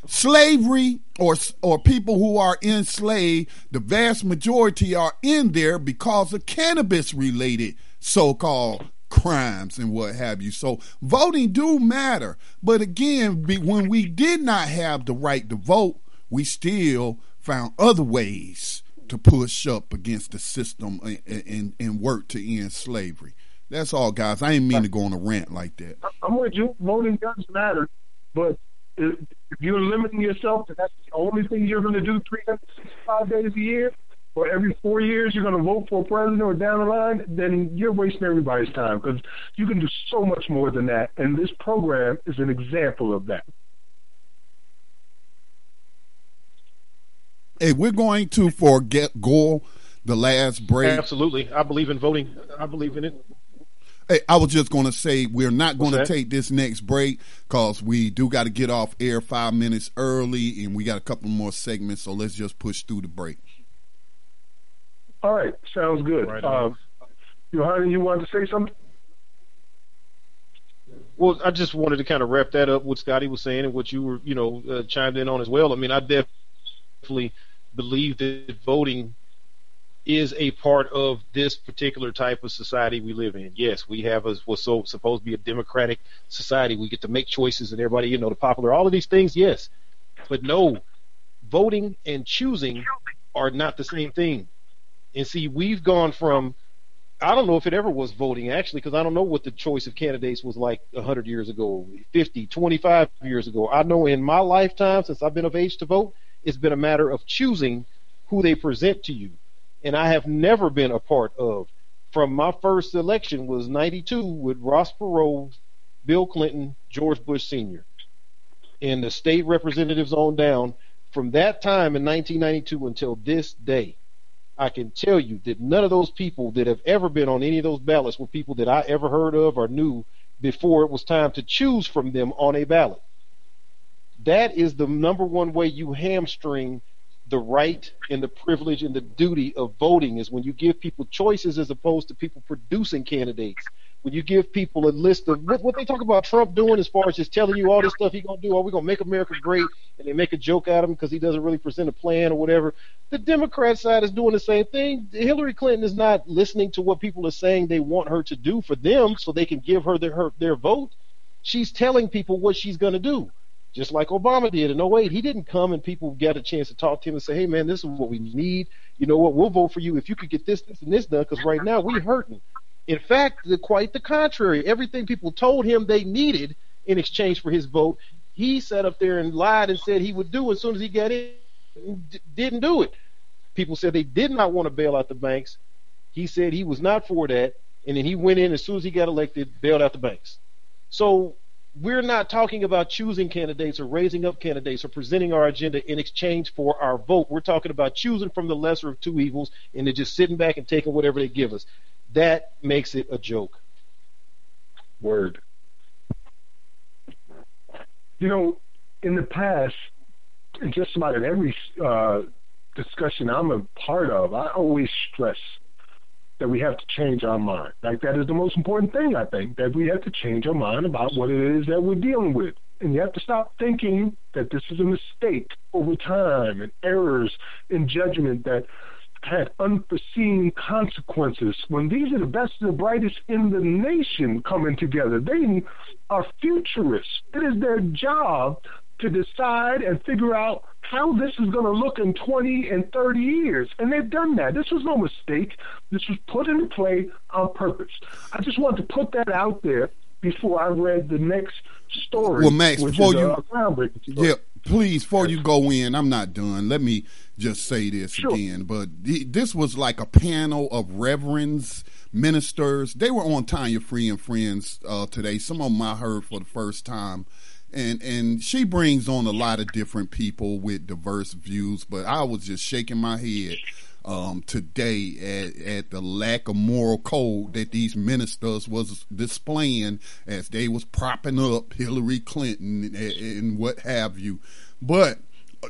slavery, or or people who are enslaved, the vast majority are in there because of cannabis related so-called crimes and what have you. So voting do matter, but again, when we did not have the right to vote, we still found other ways to push up against the system and, and, and work to end slavery. That's all, guys. I didn't mean to go on a rant like that. I'm with you. Voting does matter, but if you're limiting yourself to that's the only thing you're going to do 365 days a year, or every four years you're going to vote for a president or down the line, then you're wasting everybody's time because you can do so much more than that. And this program is an example of that. Hey, we're going to forget go the last break. Absolutely, I believe in voting. I believe in it. Hey, I was just going to say we're not going to take this next break because we do got to get off air five minutes early, and we got a couple more segments. So let's just push through the break. All right, sounds good. Right uh, Johanna, you wanted to say something? Well, I just wanted to kind of wrap that up. What Scotty was saying and what you were, you know, uh, chimed in on as well. I mean, I definitely believe that voting is a part of this particular type of society we live in. Yes, we have a what's so supposed to be a democratic society. We get to make choices and everybody, you know, the popular, all of these things, yes. But no, voting and choosing are not the same thing. And see, we've gone from I don't know if it ever was voting actually, because I don't know what the choice of candidates was like 100 years ago, 50, 25 years ago. I know in my lifetime, since I've been of age to vote, it's been a matter of choosing who they present to you. And I have never been a part of. From my first election was 92 with Ross Perot, Bill Clinton, George Bush Sr. And the state representatives on down. From that time in 1992 until this day, I can tell you that none of those people that have ever been on any of those ballots were people that I ever heard of or knew before it was time to choose from them on a ballot. That is the number one way you hamstring the right and the privilege and the duty of voting is when you give people choices as opposed to people producing candidates. When you give people a list of what, what they talk about Trump doing as far as just telling you all this stuff he's gonna do, are we gonna make America great? And they make a joke out of him because he doesn't really present a plan or whatever. The Democrat side is doing the same thing. Hillary Clinton is not listening to what people are saying they want her to do for them so they can give her their her, their vote. She's telling people what she's gonna do just like Obama did in 08. He didn't come and people got a chance to talk to him and say, hey, man, this is what we need. You know what? We'll vote for you if you could get this, this, and this done because right now we're hurting. In fact, the, quite the contrary. Everything people told him they needed in exchange for his vote, he sat up there and lied and said he would do as soon as he got in. D- didn't do it. People said they did not want to bail out the banks. He said he was not for that. And then he went in as soon as he got elected, bailed out the banks. So we're not talking about choosing candidates or raising up candidates or presenting our agenda in exchange for our vote. We're talking about choosing from the lesser of two evils and then just sitting back and taking whatever they give us. That makes it a joke. Word. You know, in the past, just about in every uh, discussion I'm a part of, I always stress that we have to change our mind. Like that is the most important thing, I think, that we have to change our mind about what it is that we're dealing with. And you have to stop thinking that this is a mistake over time and errors in judgment that had unforeseen consequences when these are the best and the brightest in the nation coming together. They are futurists. It is their job to decide and figure out how this is going to look in 20 and 30 years. And they've done that. This was no mistake. This was put into play on purpose. I just want to put that out there before I read the next story. Well, Max, before you, yeah, please, before you go in, I'm not done. Let me just say this sure. again. But this was like a panel of reverends, ministers. They were on Tanya Free and Friends uh, today. Some of them I heard for the first time and and she brings on a lot of different people with diverse views. But I was just shaking my head um, today at, at the lack of moral code that these ministers was displaying as they was propping up Hillary Clinton and, and what have you. But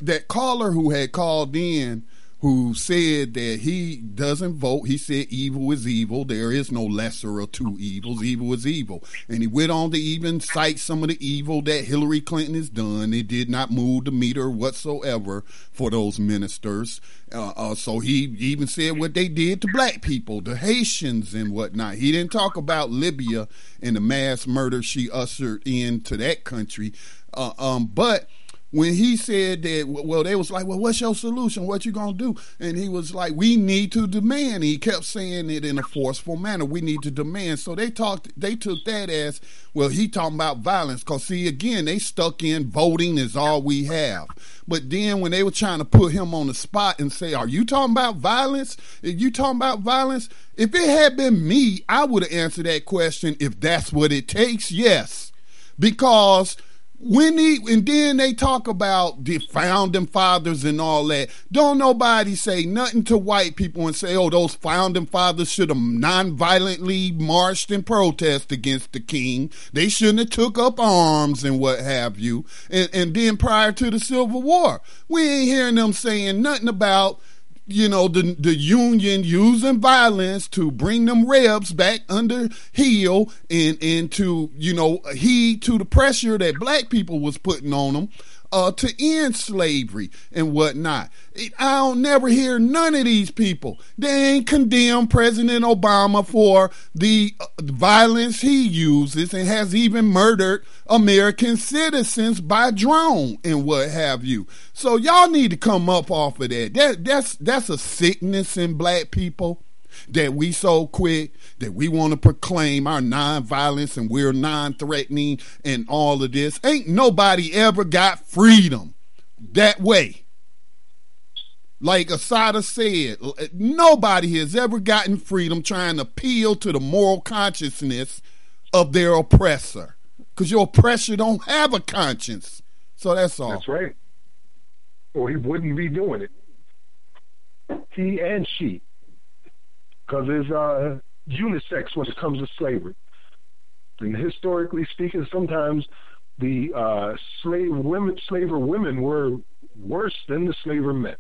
that caller who had called in who said that he doesn't vote. He said evil is evil. There is no lesser of two evils. Evil is evil. And he went on to even cite some of the evil that Hillary Clinton has done. It did not move the meter whatsoever for those ministers. Uh, uh, so he even said what they did to black people, the Haitians and whatnot. He didn't talk about Libya and the mass murder she ushered into that country. Uh, um, but when he said that, well, they was like, well, what's your solution? What you gonna do? And he was like, we need to demand. He kept saying it in a forceful manner. We need to demand. So they talked. They took that as, well, he talking about violence. Cause see, again, they stuck in voting is all we have. But then when they were trying to put him on the spot and say, are you talking about violence? You talking about violence? If it had been me, I would have answered that question. If that's what it takes, yes, because when he and then they talk about the founding fathers and all that. Don't nobody say nothing to white people and say, "Oh, those founding fathers should have non-violently marched and protest against the king. They shouldn't have took up arms and what have you." And, and then prior to the Civil War, we ain't hearing them saying nothing about you know, the the union using violence to bring them rebs back under heel and and to you know heed to the pressure that black people was putting on them uh, to end slavery and whatnot. I don't never hear none of these people. They ain't condemn President Obama for the uh, violence he uses and has even murdered American citizens by drone and what have you. So y'all need to come up off of that. That that's that's a sickness in black people that we so quick that we want to proclaim our nonviolence and we're non-threatening and all of this. Ain't nobody ever got freedom that way. Like Assata said, nobody has ever gotten freedom trying to appeal to the moral consciousness of their oppressor. Because your oppressor don't have a conscience. So that's all. That's right. Or he wouldn't be doing it. He and she because it's uh, unisex when it comes to slavery. And historically speaking, sometimes the uh, slave women, slaver women were worse than the slaver men.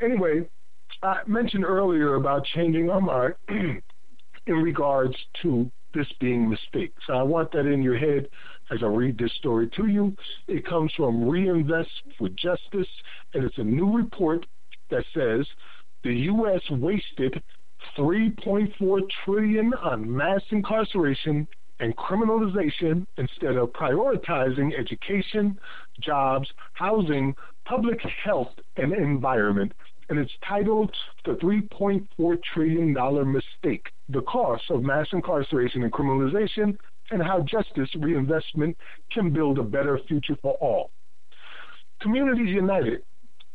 Anyway, I mentioned earlier about changing our mind (clears throat) in regards to this being mistake. So I want that in your head as I read this story to you. It comes from Reinvest for Justice, and it's a new report that says the U.S. wasted 3.4 trillion on mass incarceration and criminalization instead of prioritizing education, jobs, housing, public health, and environment. And it's titled The $3.4 Trillion Mistake The Cost of Mass Incarceration and Criminalization, and How Justice Reinvestment Can Build a Better Future for All. Communities United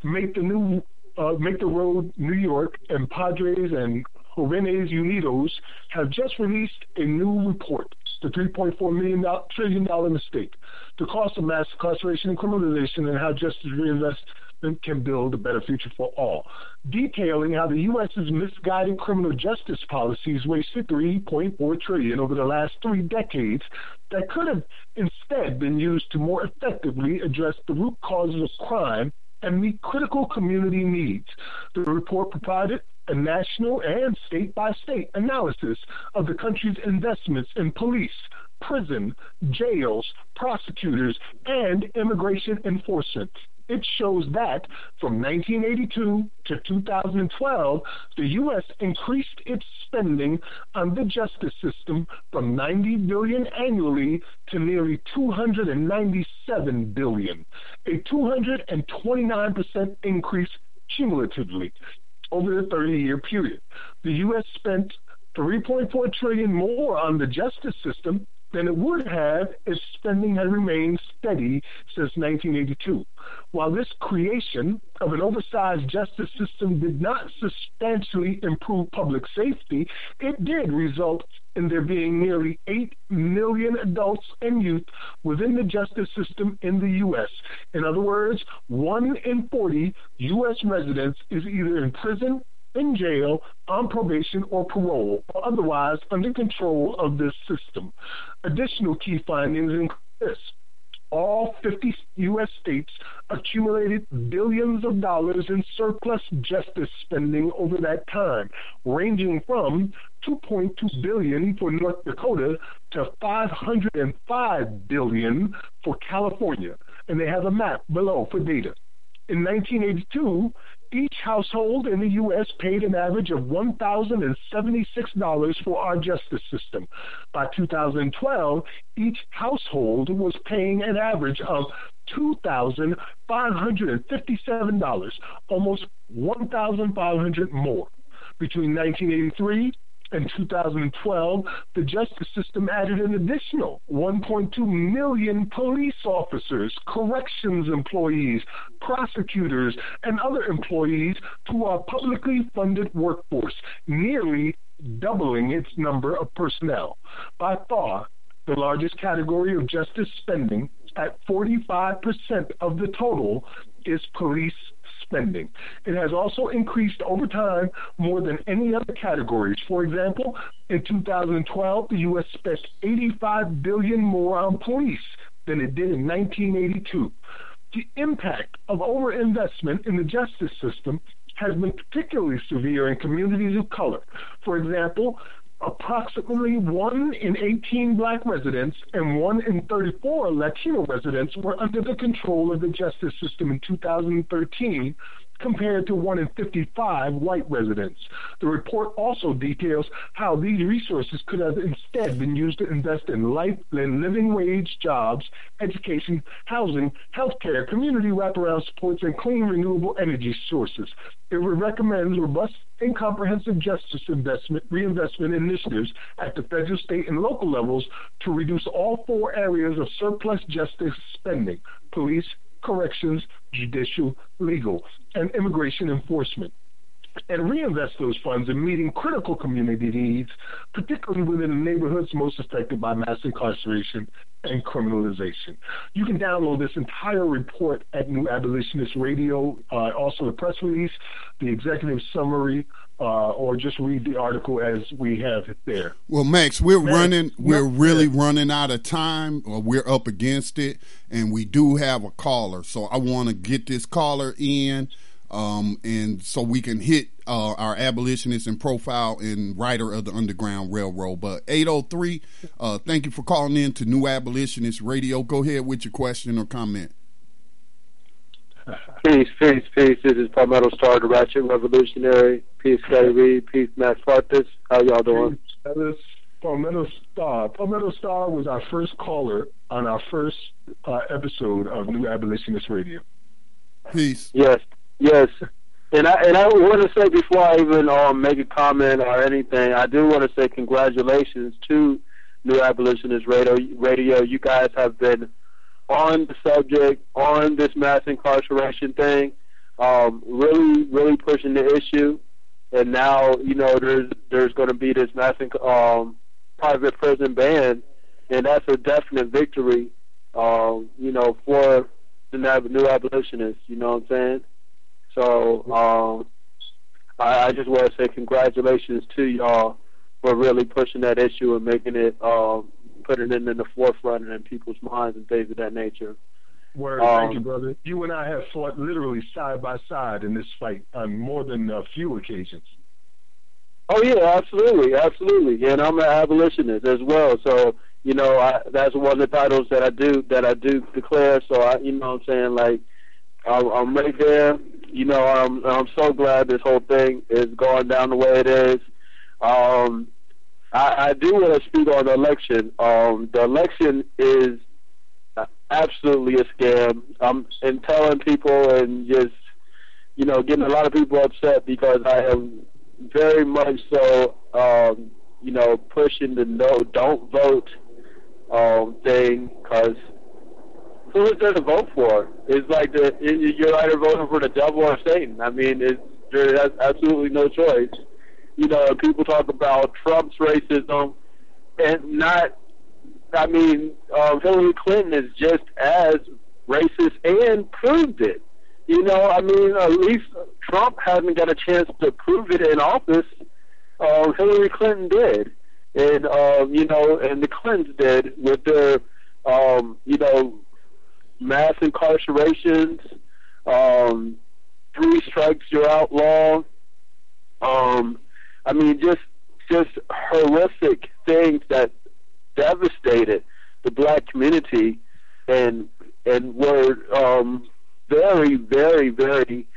make the new uh, Make the Road New York and Padres and Jóvenes Unidos have just released a new report, the $3.4 million trillion mistake, the cost of mass incarceration and criminalization, and how justice reinvestment can build a better future for all, detailing how the U.S.'s misguided criminal justice policies wasted 3.4 trillion over the last three decades that could have instead been used to more effectively address the root causes of crime and meet critical community needs. The report provided a national and state by state analysis of the country's investments in police, prison, jails, prosecutors, and immigration enforcement. It shows that from 1982 to 2012, the U.S. increased its spending on the justice system from 90 billion annually to nearly 297 billion, a 229% increase cumulatively over the 30-year period. The U.S. spent 3.4 trillion more on the justice system than it would have if spending had remained steady since 1982. While this creation of an oversized justice system did not substantially improve public safety, it did result in there being nearly 8 million adults and youth within the justice system in the U.S. In other words, 1 in 40 U.S. residents is either in prison, in jail, on probation or parole, or otherwise under control of this system. Additional key findings include this all 50 U.S. states accumulated billions of dollars in surplus justice spending over that time, ranging from 2.2 billion for North Dakota to 505 billion for California. And they have a map below for data. In 1982, each household in the U.S. paid an average of $1,076 for our justice system. By 2012, each household was paying an average of $2,557, almost 1,500 more. Between 1983 in 2012, the justice system added an additional 1.2 million police officers, corrections employees, prosecutors, and other employees to our publicly funded workforce, nearly doubling its number of personnel. By far, the largest category of justice spending at 45% of the total is police spending. It has also increased over time more than any other categories. For example, in 2012, the U.S. spent 85 billion more on police than it did in 1982. The impact of overinvestment in the justice system has been particularly severe in communities of color. For example, approximately 1 in 18 black residents and 1 in 34 Latino residents were under the control of the justice system in 2013 compared to 1 in 55 white residents. The report also details how these resources could have instead been used to invest in life in living wage jobs, education, housing, healthcare, community wraparound supports, and clean renewable energy sources. It recommends robust and comprehensive justice investment reinvestment initiatives at the federal, state, and local levels to reduce all four areas of surplus justice spending: police, corrections, judicial, legal, and immigration enforcement. And reinvest those funds in meeting critical community needs, particularly within the neighborhoods most affected by mass incarceration and criminalization. You can download this entire report at New Abolitionist Radio, uh, also the press release, the executive summary, uh, or just read the article as we have it there. Well, Max, we're Max, running, we're really running out of time, or we're up against it, and we do have a caller. So I want to get this caller in, um, and so we can hit uh, our abolitionist and profile and writer of the Underground Railroad. But 803, uh, thank you for calling in to New Abolitionist Radio. Go ahead with your question or comment. Peace, peace, peace. This is Palmetto Star, the Ratchet Revolutionary. Peace, Scotty Reed. Peace, Max Parthas. How y'all doing? That is Palmetto Star. Palmetto Star was our first caller on our first uh, episode of New Abolitionist Radio. Peace. Yes, yes. And I and I want to say before I even um, make a comment or anything, I do want to say congratulations to New Abolitionist Radio. Radio, you guys have been on the subject, on this mass incarceration thing, um, really, really pushing the issue. And now, you know, there's there's going to be this mass um, private prison ban, and that's a definite victory, um, you know, for the new abolitionists. You know what I'm saying? So um, I, I just want to say congratulations to y'all for really pushing that issue and making it um, putting it in the forefront and in people's minds and things of that nature. Word, um, thank you, brother. You and I have fought literally side by side in this fight on more than a few occasions. Oh yeah, absolutely, absolutely, and I'm an abolitionist as well. So you know, I, that's one of the titles that I do that I do declare. So I, you know, what I'm saying like I'm, I'm right there. You know, I'm I'm so glad this whole thing is going down the way it is. Um, I, I do want to speak on the election. Um, the election is absolutely a scam. I'm and telling people and just you know getting a lot of people upset because I am very much so um, you know pushing the no don't vote um, thing because who is there to vote for? It's like the you're either voting for the devil or Satan. I mean, it's, there's absolutely no choice you know, people talk about Trump's racism and not. I mean, uh, Hillary Clinton is just as racist and proved it. You know, I mean, at least Trump hasn't got a chance to prove it in office. Uh, Hillary Clinton did, and um, you know, and the Clintons did with their, um, you know, mass incarcerations, um, three strikes you're outlaw. Um, I mean, just just horrific things that devastated the black community and and were um, very, very, very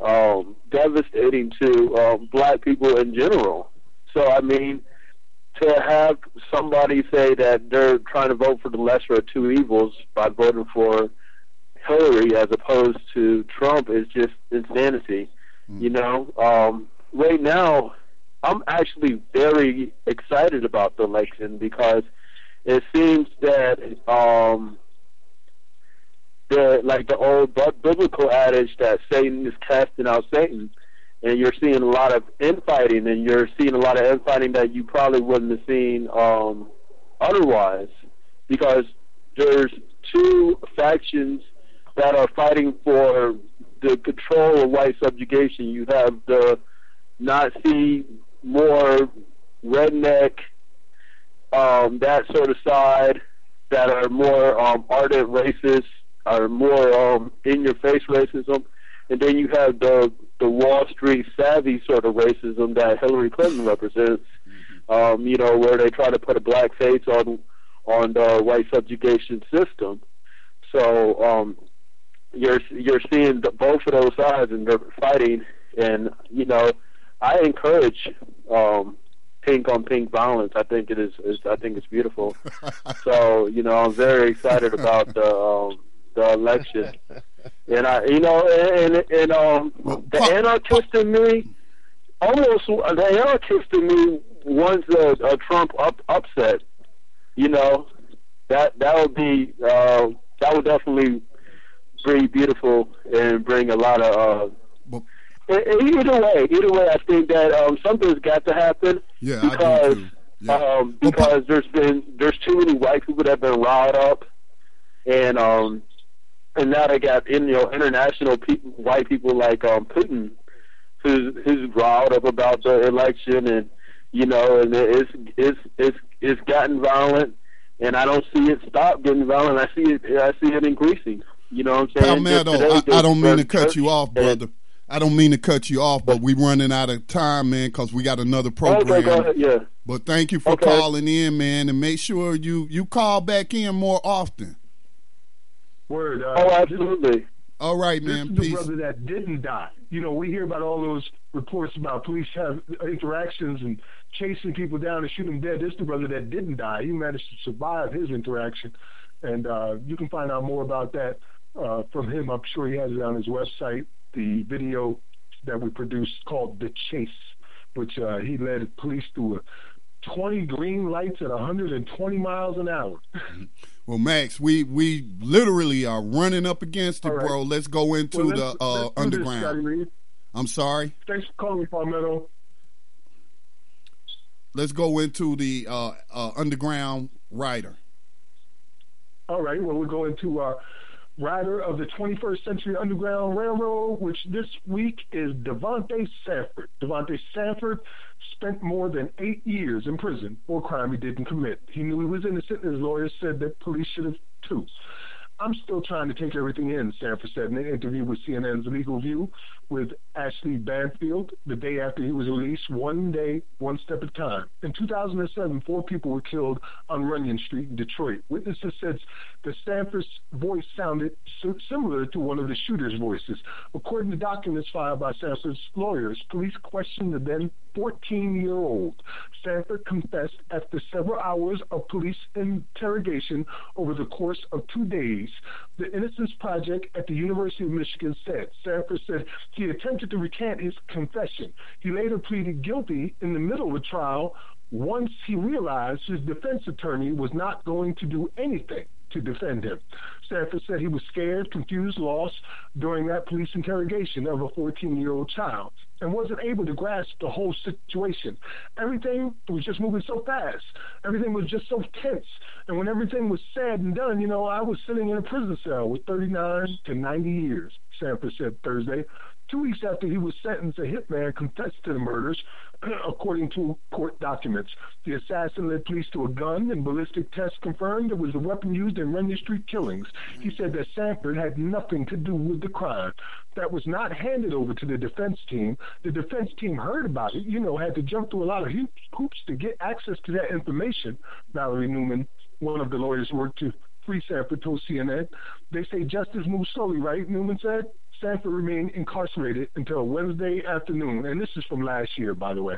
um, devastating to um, black people in general. So, I mean, to have somebody say that they're trying to vote for the lesser of two evils by voting for Hillary as opposed to Trump is just insanity. Mm. You know, um, right now, I'm actually very excited about the election because it seems that um, the like the old biblical adage that Satan is casting out Satan, and you're seeing a lot of infighting, and you're seeing a lot of infighting that you probably wouldn't have seen um, otherwise, because there's two factions that are fighting for the control of white subjugation. You have the Nazi, more redneck, um, that sort of side that are more um, ardent racists are more um, in-your-face racism, and then you have the the Wall Street savvy sort of racism that Hillary Clinton represents. Mm-hmm. Um, you know, where they try to put a black face on on the white subjugation system. So um, you're you're seeing the, both of those sides, and they're fighting. And you know, I encourage um, pink on pink violence. I think it is, is I think it's beautiful. (laughs) so you know, I'm very excited about the um, the election. and I, you know, and and um, the anarchist in me, almost the anarchist in me wants a, a Trump up, upset. You know, that that would be uh, that would definitely be beautiful and bring a lot of. Uh, either way, either way, I think that um, something's got to happen. Yeah, because yeah. um, because there's been there's too many white people that have been riled up, and um, and now they got in, you know international people, white people like um, Putin, who's who's riled up about the election, and you know, and it's it's it's it's gotten violent, and I don't see it stop getting violent. I see it I see it increasing. You know what I'm saying? Palmetto, I, I don't mean to cut you off, brother. I don't mean to cut you off, but we're running out of time, man, because we got another program. Okay, yeah. But thank you for okay. calling in, man, and make sure you you call back in more often. Word. Uh, oh, absolutely. All right, man. This Peace. is the brother that didn't die. You know, we hear about all those reports about police have interactions and chasing people down and shooting them dead. This is the brother that didn't die. He managed to survive his interaction, and uh, you can find out more about that uh, from him. I'm sure he has it on his website. The video that we produced called "The Chase," which uh, he led police through a 20 green lights at 120 miles an hour. (laughs) Well, Max, we we literally are running up against it, right. bro. Let's go into Well, the let's- uh, let's do this, underground. I'm sorry. Thanks for calling me, Palmetto. Let's go into the uh, uh, underground rider. All right, well, we're going to uh, rider of the 21st Century Underground Railroad, which this week is Davontae Sanford. Davontae Sanford spent more than eight years in prison for a crime he didn't commit. He knew he was innocent, and his lawyers said that police should have too. I'm still trying to take everything in, Sanford said in an interview with CNN's Legal View with Ashley Banfield the day after he was released, one day, one step at a time. In 2007, four people were killed on Runyon Street in Detroit. Witnesses said that Sanford's voice sounded similar to one of the shooter's voices. According to documents filed by Sanford's lawyers, police questioned the then 14 year old. Sanford confessed after several hours of police interrogation over the course of two days. The Innocence Project at the University of Michigan said Sanford said he attempted to recant his confession. He later pleaded guilty in the middle of the trial once he realized his defense attorney was not going to do anything to defend him. Sanford said he was scared, confused, lost during that police interrogation of a 14 year old child. and wasn't able to grasp the whole situation. Everything was just moving so fast. Everything was just so tense. And when everything was said and done, you know, I was sitting in a prison cell with 39 to 90 years, Sanford said Thursday. Two weeks after he was sentenced, a hitman confessed to the murders, (clears throat) according to court documents. The assassin led police to a gun, and ballistic tests confirmed it was a weapon used in Runyon Street killings. He said that Sanford had nothing to do with the crime. That was not handed over to the defense team. The defense team heard about it, you know, had to jump through a lot of hoops to get access to that information. Valerie Newman, one of the lawyers, worked to free Sanford told CNN. They say justice moves slowly, right? Newman said. Sanford remained incarcerated until Wednesday afternoon, and this is from last year, by the way.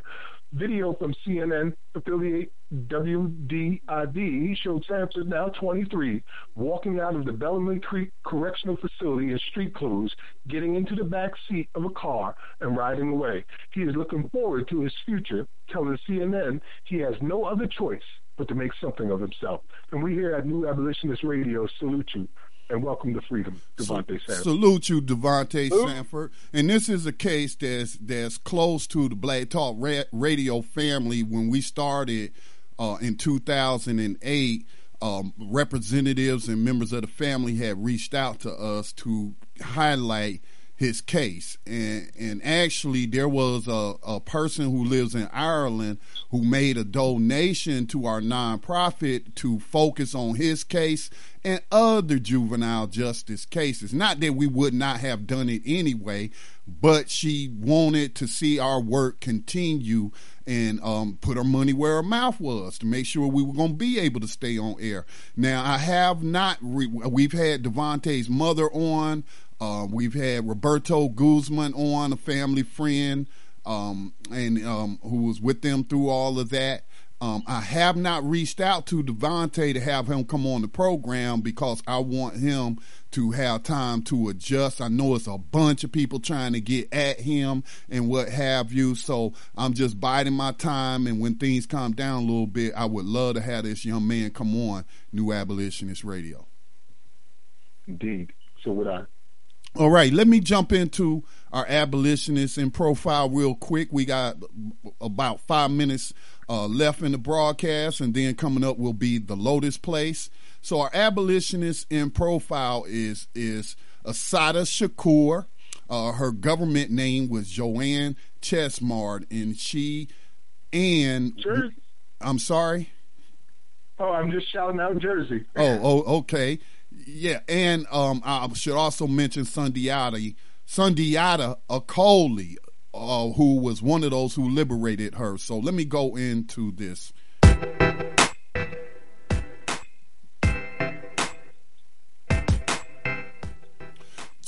Video from CNN affiliate WDIV showed Sanford, now 23, walking out of the Bellamy Creek Correctional Facility in street clothes, getting into the back seat of a car and riding away. He is looking forward to his future, telling CNN he has no other choice but to make something of himself. And we here at New Abolitionist Radio salute you and welcome to freedom, Davontae Sanford. Salute you, Davontae Sanford. And this is a case that's that's close to the Black Talk Radio family. When we started uh, in 2008, um, representatives and members of the family had reached out to us to highlight his case. And and actually there was a, a person who lives in Ireland who made a donation to our nonprofit to focus on his case and other juvenile justice cases. Not that we would not have done it anyway, but she wanted to see our work continue and um, put her money where her mouth was to make sure we were going to be able to stay on air. Now, I have not, re- we've had Davontae's mother on. Uh, we've had Roberto Guzman on, a family friend, um, and um, who was with them through all of that. Um, I have not reached out to Davontae to have him come on the program because I want him to have time to adjust. I know it's a bunch of people trying to get at him and what have you. So I'm just biding my time. And when things calm down a little bit, I would love to have this young man come on New Abolitionist Radio. Indeed. So would I. All right, let me jump into our abolitionists in profile real quick. We got about five minutes uh, left in the broadcast, and then coming up will be the Lotus Place. So our abolitionist in profile is is Assata Shakur. Uh, her government name was Joanne Chesimard, and she and Jersey. I'm sorry. Oh, I'm just shouting out Jersey. Oh, oh, okay. Yeah, and um, I should also mention Sundiata, Sundiata Acoli, uh, who was one of those who liberated her. So let me go into this.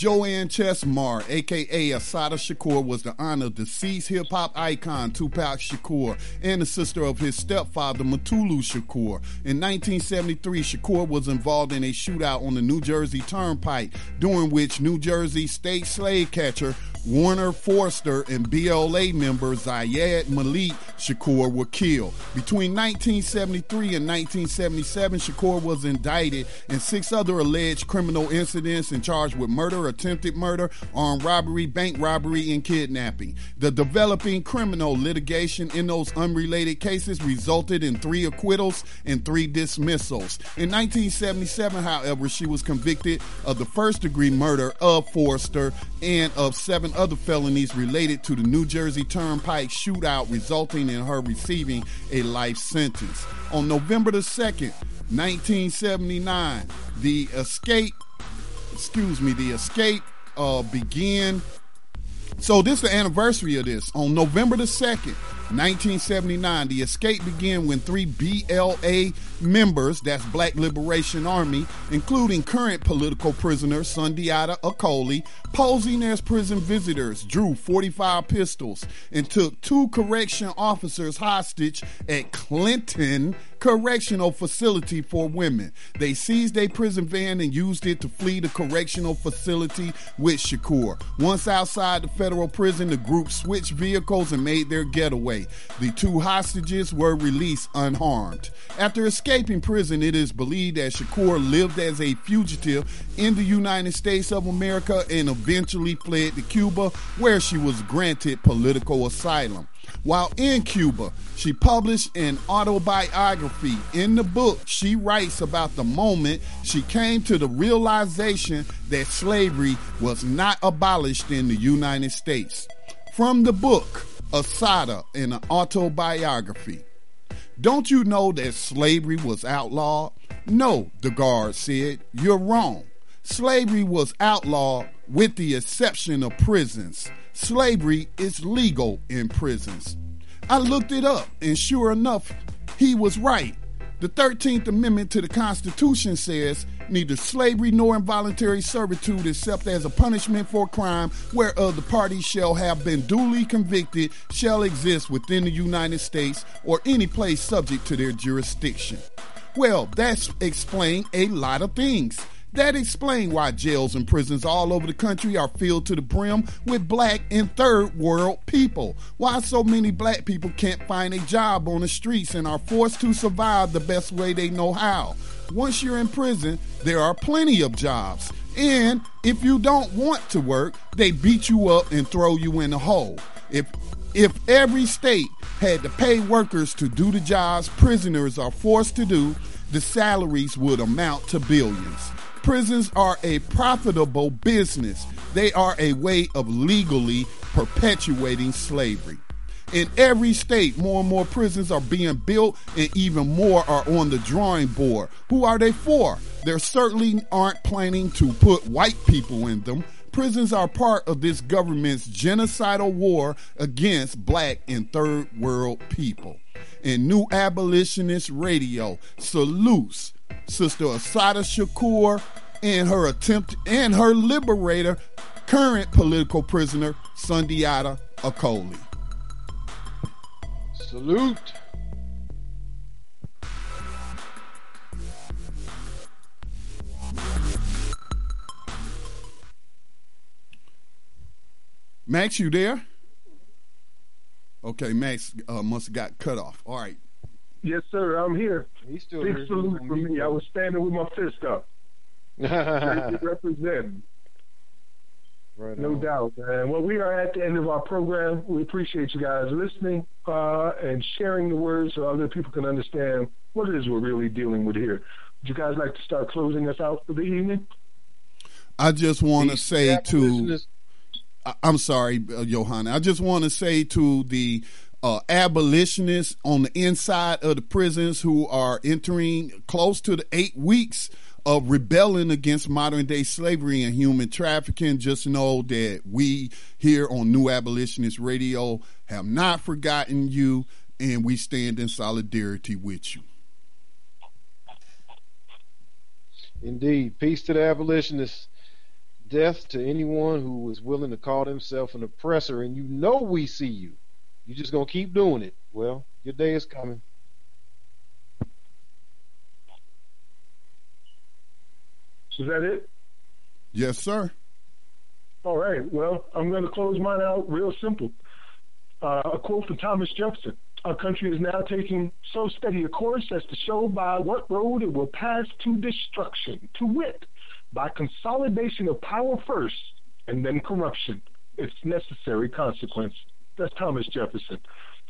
Joanne Chesimard, aka Assata Shakur, was the honor of deceased hip hop icon Tupac Shakur and the sister of his stepfather Mutulu Shakur. In 1973, Shakur was involved in a shootout on the New Jersey Turnpike, during which New Jersey state slave catcher Werner Foerster and BLA member Zayd Malik Shakur were killed. Between 1973 and 1977, Shakur was indicted in six other alleged criminal incidents and charged with murder, attempted murder, armed robbery, bank robbery, and kidnapping. The developing criminal litigation in those unrelated cases resulted in three acquittals and three dismissals. In 1977, however, she was convicted of the first degree murder of Forster and of seven other felonies related to the New Jersey Turnpike shootout, resulting in her receiving a life sentence. On November the 2nd, 1979, the escape, excuse me, the escape uh, began. So this is the anniversary of this. On November the 2nd, 1979, the escape began when three BLA members, that's Black Liberation Army, including current political prisoner Sundiata Acoli, posing as prison visitors, drew 45 pistols and took two correction officers hostage at Clinton correctional facility for women. They seized a prison van and used it to flee the correctional facility with Shakur. Once outside the federal prison, the group switched vehicles and made their getaway. The two hostages were released unharmed. After escaping prison, it is believed that Shakur lived as a fugitive in the United States of America and eventually fled to Cuba, where she was granted political asylum. While in Cuba, she published an autobiography. In the book, she writes about the moment she came to the realization that slavery was not abolished in the United States. From the book, Assata, in an autobiography. Don't you know that slavery was outlawed? No, the guard said. You're wrong. Slavery was outlawed with the exception of prisons. Slavery is legal in prisons. I looked it up, and sure enough, he was right. The 13th Amendment to the Constitution says neither slavery nor involuntary servitude, except as a punishment for crime whereof the party shall have been duly convicted, shall exist within the United States or any place subject to their jurisdiction. Well, that's explained a lot of things. That explains why jails and prisons all over the country are filled to the brim with black and third world people. Why so many black people can't find a job on the streets and are forced to survive the best way they know how. Once you're in prison, there are plenty of jobs. And if you don't want to work, they beat you up and throw you in a hole. If if every state had to pay workers to do the jobs prisoners are forced to do, the salaries would amount to billions. Prisons are a profitable business. They are a way of legally perpetuating slavery. In every state, more and more prisons are being built, and even more are on the drawing board. Who are they for? They certainly aren't planning to put white people in them. Prisons are part of this government's genocidal war against black and third world people. And New Abolitionist Radio salutes Sister Assata Shakur and her attempt and her liberator, current political prisoner Sundiata Acoli. Salute. Max, you there? Okay, Max uh, must have got cut off. All right. Yes, sir. I'm here. He's still Big here. salute for me. mute. I was standing with my fist up. (laughs) Ready represent. Right No on. doubt, man. Well, we are at the end of our program. We appreciate you guys listening uh, and sharing the words so other people can understand what it is we're really dealing with here. Would you guys like to start closing us out for the evening? I just want to say to. I- I'm sorry, uh, Johanna. I just want to say to the uh, abolitionists on the inside of the prisons who are entering close to the eight weeks of rebelling against modern day slavery and human trafficking, just know that we here on New Abolitionist Radio have not forgotten you and we stand in solidarity with you. Indeed. Peace to the abolitionists. Death to anyone who is willing to call himself an oppressor, and you know we see you. You just gonna keep doing it. Well, your day is coming. Is that it? Yes, sir. All right. Well, I'm going to close mine out real simple. Uh, a quote from Thomas Jefferson. Our country is now taking so steady a course as to show by what road it will pass to destruction, to wit, by consolidation of power first and then corruption, its necessary consequence. That's Thomas Jefferson.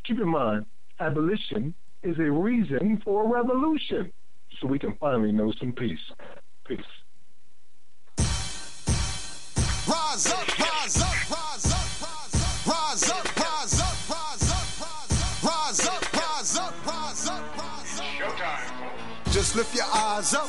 Keep in mind, abolition is a reason for a revolution, so we can finally know some peace. Peace. Rise up, rise up, rise up, rise up, rise up, rise up, rise up, rise up, rise up, rise up, rise up. Showtime. Just lift your eyes up,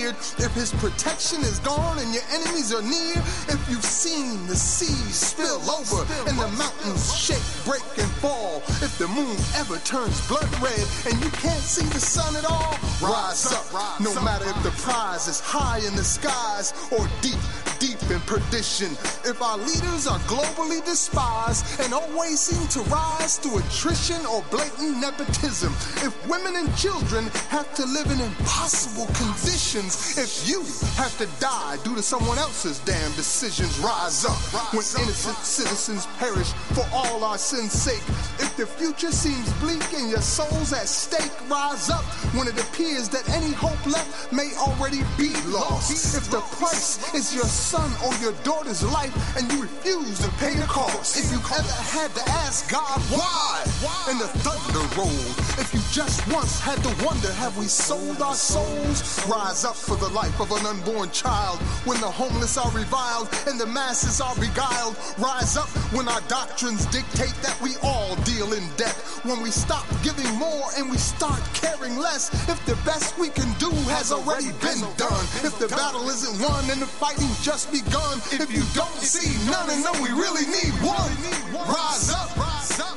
If his protection is gone and your enemies are near. If you've seen the seas spill over and the mountains shake, break, and fall. If the moon ever turns blood red and you can't see the sun at all, rise up. No matter if the prize is high in the skies or deep, deep in perdition. If our leaders are globally despised and always seem to rise through attrition or blatant nepotism. If women and children have to live in impossible conditions. If you have to die due to someone else's damn decisions, rise up. When innocent citizens perish for all our sins' sake. If the future seems bleak and your soul's at stake, rise up. When it appears that any hope left may already be lost. If the price is your son or your daughter's life and you refuse to pay the cost. If you've ever had to ask God why, and the thunder rolled. If you just once had to wonder, have we sold our souls? Rise up for the life of an unborn child. When the homeless are reviled and the masses are beguiled. Rise up when our doctrines dictate that we all deal in debt. When we stop giving more and we start caring less. If the best we can do has already been done. If the battle isn't won and the fighting just If you don't see none and know we really need one. Rise up, rise up.